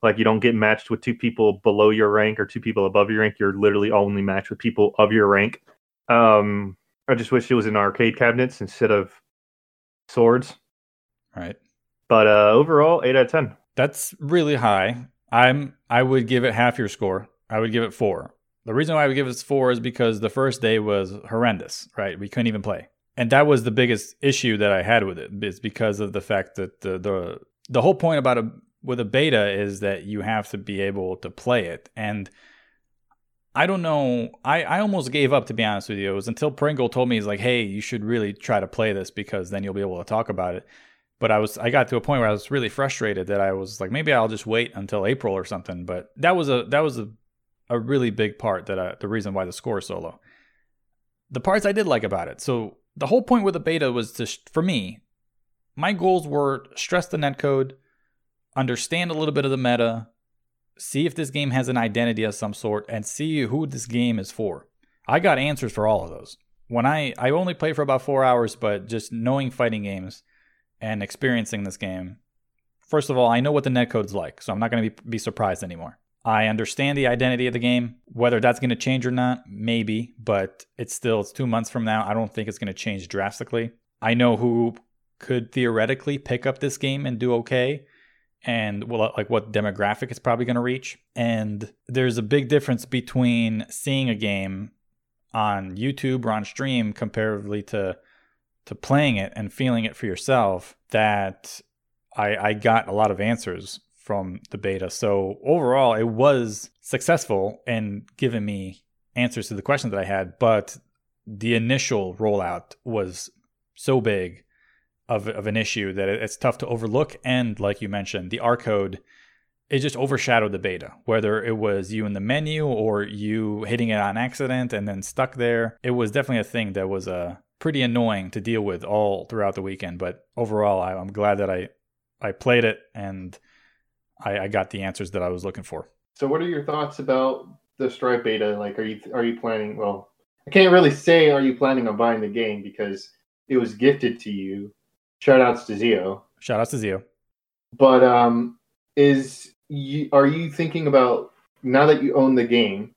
Like you don't get matched with two people below your rank or two people above your rank. You're literally only matched with people of your rank. Um, I just wish it was in arcade cabinets instead of swords. Right. But uh, overall, eight out of ten. That's really high. I'm. I would give it half your score. I would give it four. The reason why we give it four is because the first day was horrendous, right? We couldn't even play. And that was the biggest issue that I had with it. it, is because of the fact that the the, the whole point about a with a beta is that you have to be able to play it. And I don't know. I, I almost gave up to be honest with you. It was until Pringle told me he's like, hey, you should really try to play this because then you'll be able to talk about it. But I was I got to a point where I was really frustrated that I was like, maybe I'll just wait until April or something. But that was a that was a, a really big part that I, the reason why the score is so low. The parts I did like about it. So the whole point with the beta was to for me, my goals were stress the netcode, understand a little bit of the meta, see if this game has an identity of some sort, and see who this game is for. I got answers for all of those. When I I only played for about four hours, but just knowing fighting games and experiencing this game, first of all, I know what the netcode's like, so I'm not going to be, be surprised anymore. I understand the identity of the game. Whether that's going to change or not, maybe, but it's still it's two months from now. I don't think it's going to change drastically. I know who could theoretically pick up this game and do okay and well, like what demographic it's probably going to reach. And there's a big difference between seeing a game on YouTube or on stream comparatively to to playing it and feeling it for yourself. That I, I got a lot of answers from the beta. So overall, it was successful and giving me answers to the questions that I had. But the initial rollout was so big of, of an issue that it's tough to overlook. And like you mentioned, the R code it just overshadowed the beta, whether it was you in the menu or you hitting it on accident and then stuck there. It was definitely a thing that was uh, pretty annoying to deal with all throughout the weekend. But overall, I, am glad that I I played it and I, I got the answers that I was looking for. So, what are your thoughts about the Strive beta? Like, are you are you planning? Well, I can't really say are you planning on buying the game because it was gifted to you Shout outs to Zio. Shout outs to Zio. But um, is you are you thinking about now that you own the game?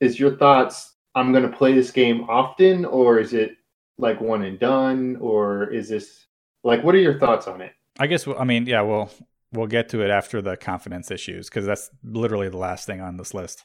Is your thoughts? I'm going to play this game often, or is it like one and done, or is this like what are your thoughts on it? I guess I mean yeah, we'll we'll get to it after the confidence issues because that's literally the last thing on this list.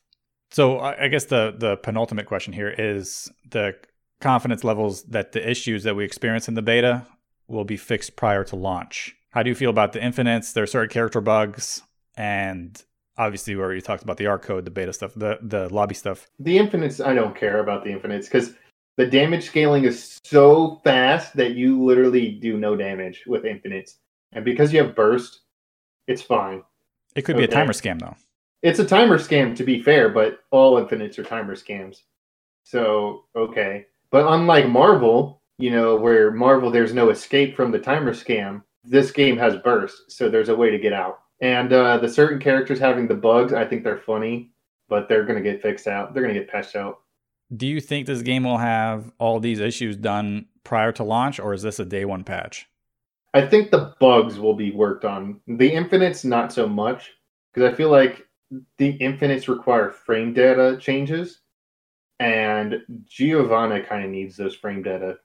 So I guess the the penultimate question here is the confidence levels that the issues that we experience in the beta will be fixed prior to launch. How do you feel about the infinites? There are certain character bugs, and obviously, we already talked about the R code, the beta stuff, the the lobby stuff. The infinites, I don't care about the infinites because the damage scaling is so fast that you literally do no damage with infinites, and because you have burst, it's fine. It could okay. be a timer scam though. It's a timer scam to be fair, but all infinites are timer scams. So okay, but unlike Marvel, you know, where Marvel there's no escape from the timer scam. This game has burst, so there's a way to get out. And uh, the certain characters having the bugs, I think they're funny, but they're gonna get fixed out. They're gonna get patched out. Do you think this game will have all these issues done prior to launch, or is this a day one patch? I think the bugs will be worked on. The infinites, not so much, because I feel like the infinites require frame data changes, and Giovanna kind of needs those frame data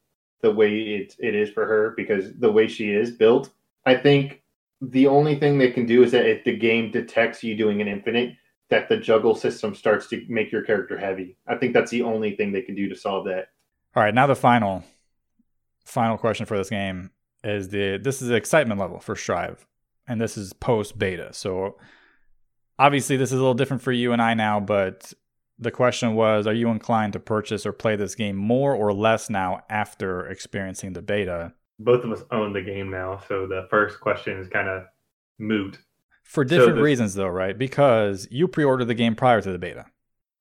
the way it, it is for her because the way she is built. I think the only thing they can do is that if the game detects you doing an infinite, that the juggle system starts to make your character heavy. I think that's the only thing they can do to solve that. All right, now the final final question for this game is the this is the excitement level for Strive, and this is post beta. So obviously this is a little different for you and I now, but the question was Are you inclined to purchase or play this game more or less now after experiencing the beta? Both of us own the game now, so the first question is kind of moot. For different so reasons, though, right? Because you pre ordered the game prior to the beta.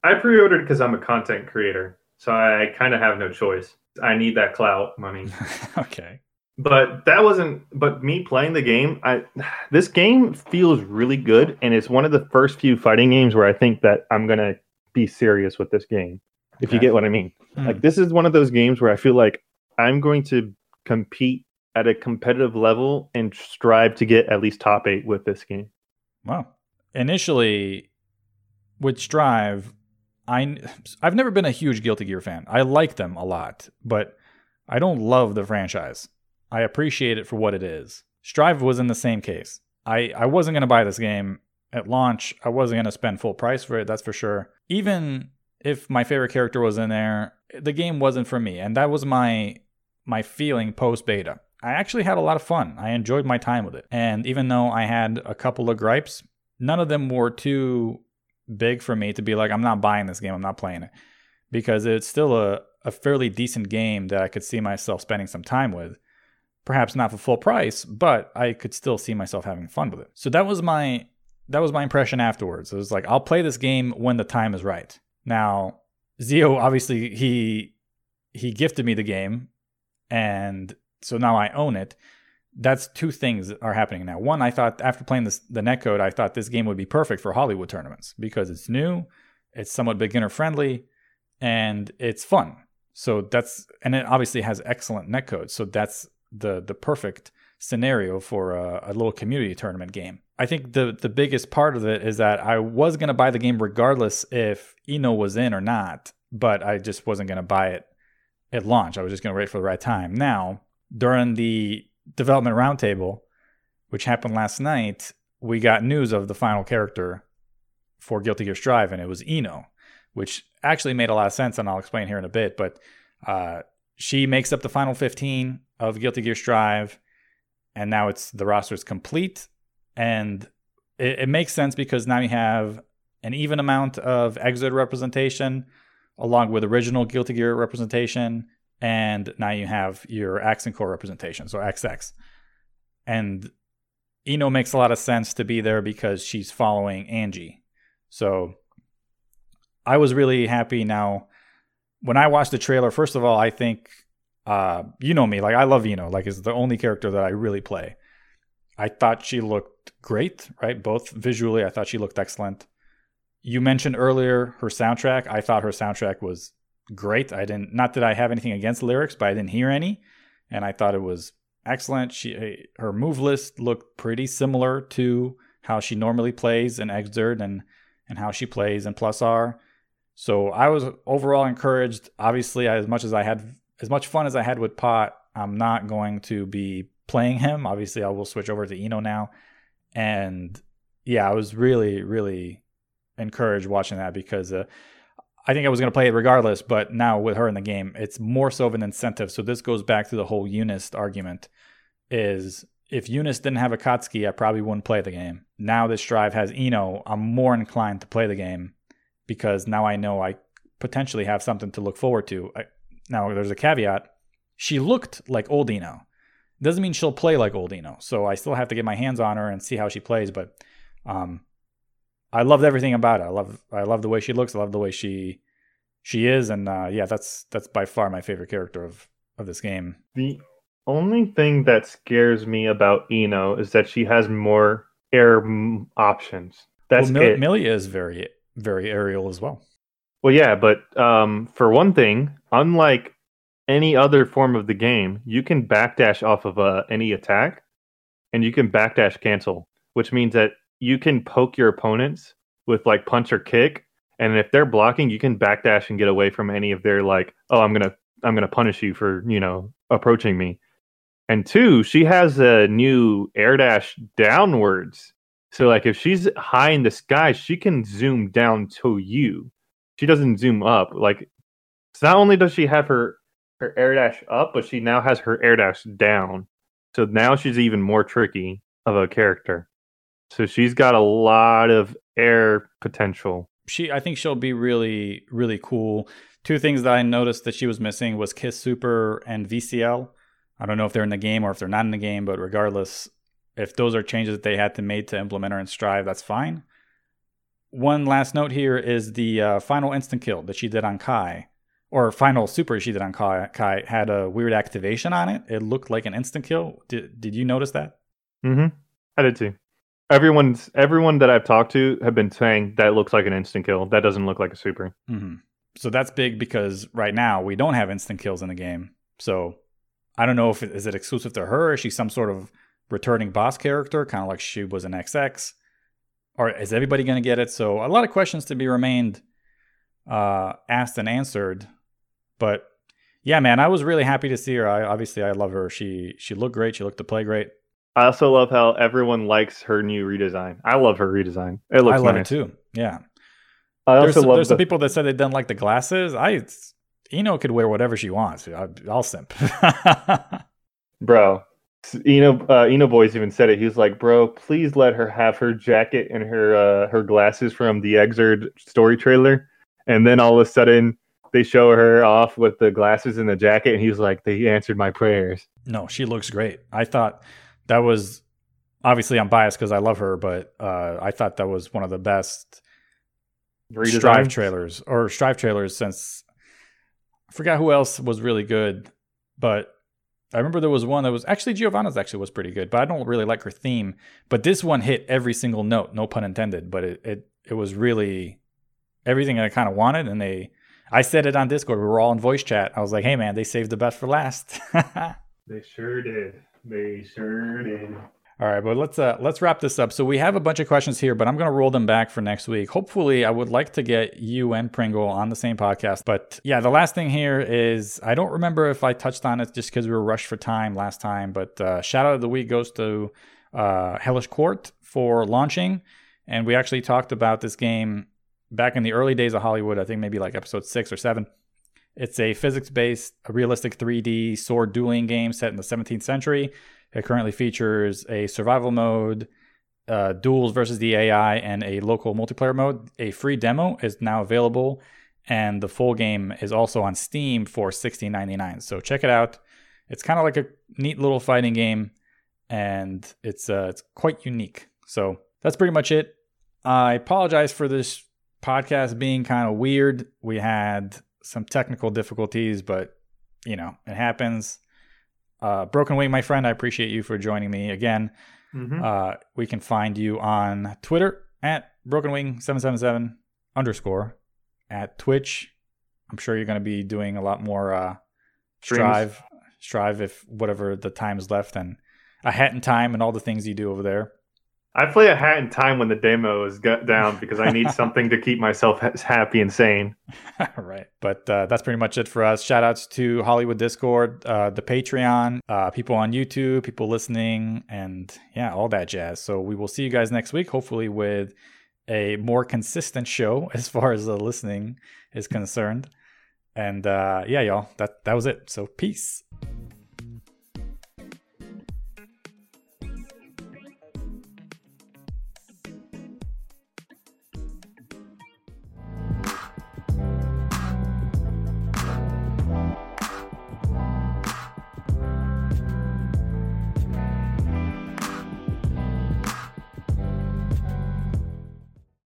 I pre ordered because I'm a content creator, so I kind of have no choice. I need that clout money. okay. But that wasn't. But me playing the game, I this game feels really good, and it's one of the first few fighting games where I think that I'm gonna be serious with this game. If okay. you get what I mean. Mm. Like this is one of those games where I feel like I'm going to compete at a competitive level and strive to get at least top 8 with this game. Wow. Initially with Strive, I I've never been a huge Guilty Gear fan. I like them a lot, but I don't love the franchise. I appreciate it for what it is. Strive was in the same case. I, I wasn't going to buy this game at launch, I wasn't going to spend full price for it, that's for sure. Even if my favorite character was in there, the game wasn't for me, and that was my my feeling post beta. I actually had a lot of fun. I enjoyed my time with it. And even though I had a couple of gripes, none of them were too big for me to be like, I'm not buying this game, I'm not playing it. Because it's still a, a fairly decent game that I could see myself spending some time with. Perhaps not for full price, but I could still see myself having fun with it. So that was my that was my impression afterwards. It was like I'll play this game when the time is right. Now, Zio obviously he he gifted me the game and so now I own it. That's two things that are happening now. One, I thought after playing this the netcode, I thought this game would be perfect for Hollywood tournaments because it's new, it's somewhat beginner friendly, and it's fun. So that's and it obviously has excellent netcode. So that's the the perfect scenario for a, a, little community tournament game. I think the the biggest part of it is that I was gonna buy the game regardless if I-No was in or not, but I just wasn't gonna buy it at launch. I was just gonna wait for the right time. Now, during the development roundtable, which happened last night, we got news of the final character for Guilty Gear Strive, and it was I-No, which actually made a lot of sense, and I'll explain here in a bit. But uh, she makes up the final 15 of Guilty Gear Strive, and now it's the roster is complete, and it, it makes sense because now you have an even amount of Xrd representation along with original Guilty Gear representation, and now you have your Accent Core representation, so XX. And I-No makes a lot of sense to be there because she's following Angie. So I was really happy now. When I watched the trailer, first of all, I think uh, you know me, like I love I-No, like is the only character that I really play. I thought she looked great, right? Both visually, I thought she looked excellent. You mentioned earlier her soundtrack. I thought her soundtrack was great. I didn't not that I have anything against lyrics, but I didn't hear any, and I thought it was excellent. She her move list looked pretty similar to how she normally plays in Xrd and and how she plays in Plus R. So I was overall encouraged. Obviously, as much as I had as much fun as I had with Pot, I'm not going to be playing him. Obviously, I will switch over to I-No now. And yeah, I was really, really encouraged watching that because uh, I think I was going to play it regardless, but now with her in the game, it's more so of an incentive. So this goes back to the whole UNIST argument is if UNIST didn't have Akatsuki, I probably wouldn't play the game. Now this drive has I-No, I'm more inclined to play the game because now I know I potentially have something to look forward to. I, now there's a caveat. She looked like old I-No. Doesn't mean she'll play like old I-No. So I still have to get my hands on her and see how she plays, but um, I loved everything about it. I love I love the way she looks. I love the way she she is, and uh, yeah, that's that's by far my favorite character of of this game. The only thing that scares me about I-No is that she has more air options. That's well, Mil- it. Millia is very very aerial as well. Well, yeah, but um, for one thing, unlike any other form of the game, you can backdash off of uh, any attack, and you can backdash cancel, which means that you can poke your opponents with like punch or kick, and if they're blocking, you can backdash and get away from any of their like, oh, I'm gonna I'm gonna punish you for you know approaching me. And two, she has a new air dash downwards. So like if she's high in the sky, she can zoom down to you. She doesn't zoom up. Like so not only does she have her her air dash up, but she now has her air dash down. So now she's even more tricky of a character. So she's got a lot of air potential. She, I think she'll be really, really cool. Two things that I noticed that she was missing was Kiss Super and VCL. I don't know if they're in the game or if they're not in the game, but regardless, if those are changes that they had to make to implement her in Strive, that's fine. One last note here is the uh, final instant kill that she did on Ky, or final super she did on Ky, Ky had a weird activation on it. It looked like an instant kill. Did Did you notice that? Mm-hmm. I did too. Everyone's everyone that I've talked to have been saying that looks like an instant kill. That doesn't look like a super. Mm-hmm. So that's big because right now we don't have instant kills in the game. So I don't know if it, is it exclusive to her. Is she some sort of returning boss character, kind of like she was an XX, or is everybody going to get it? So a lot of questions to be remained uh, asked and answered. But yeah, man, I was really happy to see her. I obviously I love her. She she looked great. She looked to play great. I also love how everyone likes her new redesign. I love her redesign. It looks I love nice. it too. Yeah. I also there's some, love there's the, some people that said they didn't like the glasses. I I-No could wear whatever she wants. I, I'll simp. bro. Eno uh, Eno Boys even said it. He was like, "Bro, please let her have her jacket and her uh, her glasses from the Xrd story trailer." And then all of a sudden, they show her off with the glasses and the jacket, and he was like, "They answered my prayers." No, she looks great. I thought that was obviously I'm biased because I love her, but uh, I thought that was one of the best Redesigns? Strive trailers or Strive trailers since I forgot who else was really good, but I remember there was one that was actually Giovanna's actually was pretty good, but I don't really like her theme. But this one hit every single note, no pun intended. But it it, it was really everything I kind of wanted, and they. I said it on Discord. We were all in voice chat. I was like, "Hey man, they saved the best for last." They sure did. They sure did. All right, but let's uh let's wrap this up. So we have a bunch of questions here, but I'm gonna roll them back for next week. Hopefully, I would like to get you and Pringle on the same podcast. But yeah, the last thing here is I don't remember if I touched on it just because we were rushed for time last time. But uh, shout out of the week goes to uh, Hellish Quart for launching, and we actually talked about this game back in the early days of Hollywood. I think maybe like episode six or seven. It's a physics based, realistic 3D sword dueling game set in the 17th century. It currently features a survival mode, uh, duels versus the AI, and a local multiplayer mode. A free demo is now available, and the full game is also on Steam for $16.99. So check it out. It's kind of like a neat little fighting game, and it's uh, it's quite unique. So that's pretty much it. I apologize for this podcast being kind of weird. We had some technical difficulties, but you know, it happens. Uh, Broken Wing, my friend, I appreciate you for joining me again. Mhm. Uh, we can find you on Twitter at Broken Wing seven seven seven underscore at Twitch. I'm sure you're going to be doing a lot more uh, Strive, Strive if whatever the time is left, and a hat in time and all the things you do over there. I play a hat in time when the demo is gut down because I need something to keep myself ha- happy and sane. right. But uh, that's pretty much it for us. Shout outs to Hollywood Discord, uh, the Patreon, uh, people on YouTube, people listening, and yeah, all that jazz. So we will see you guys next week, hopefully with a more consistent show as far as the listening is concerned. And uh, yeah, y'all, that, that was it. So peace.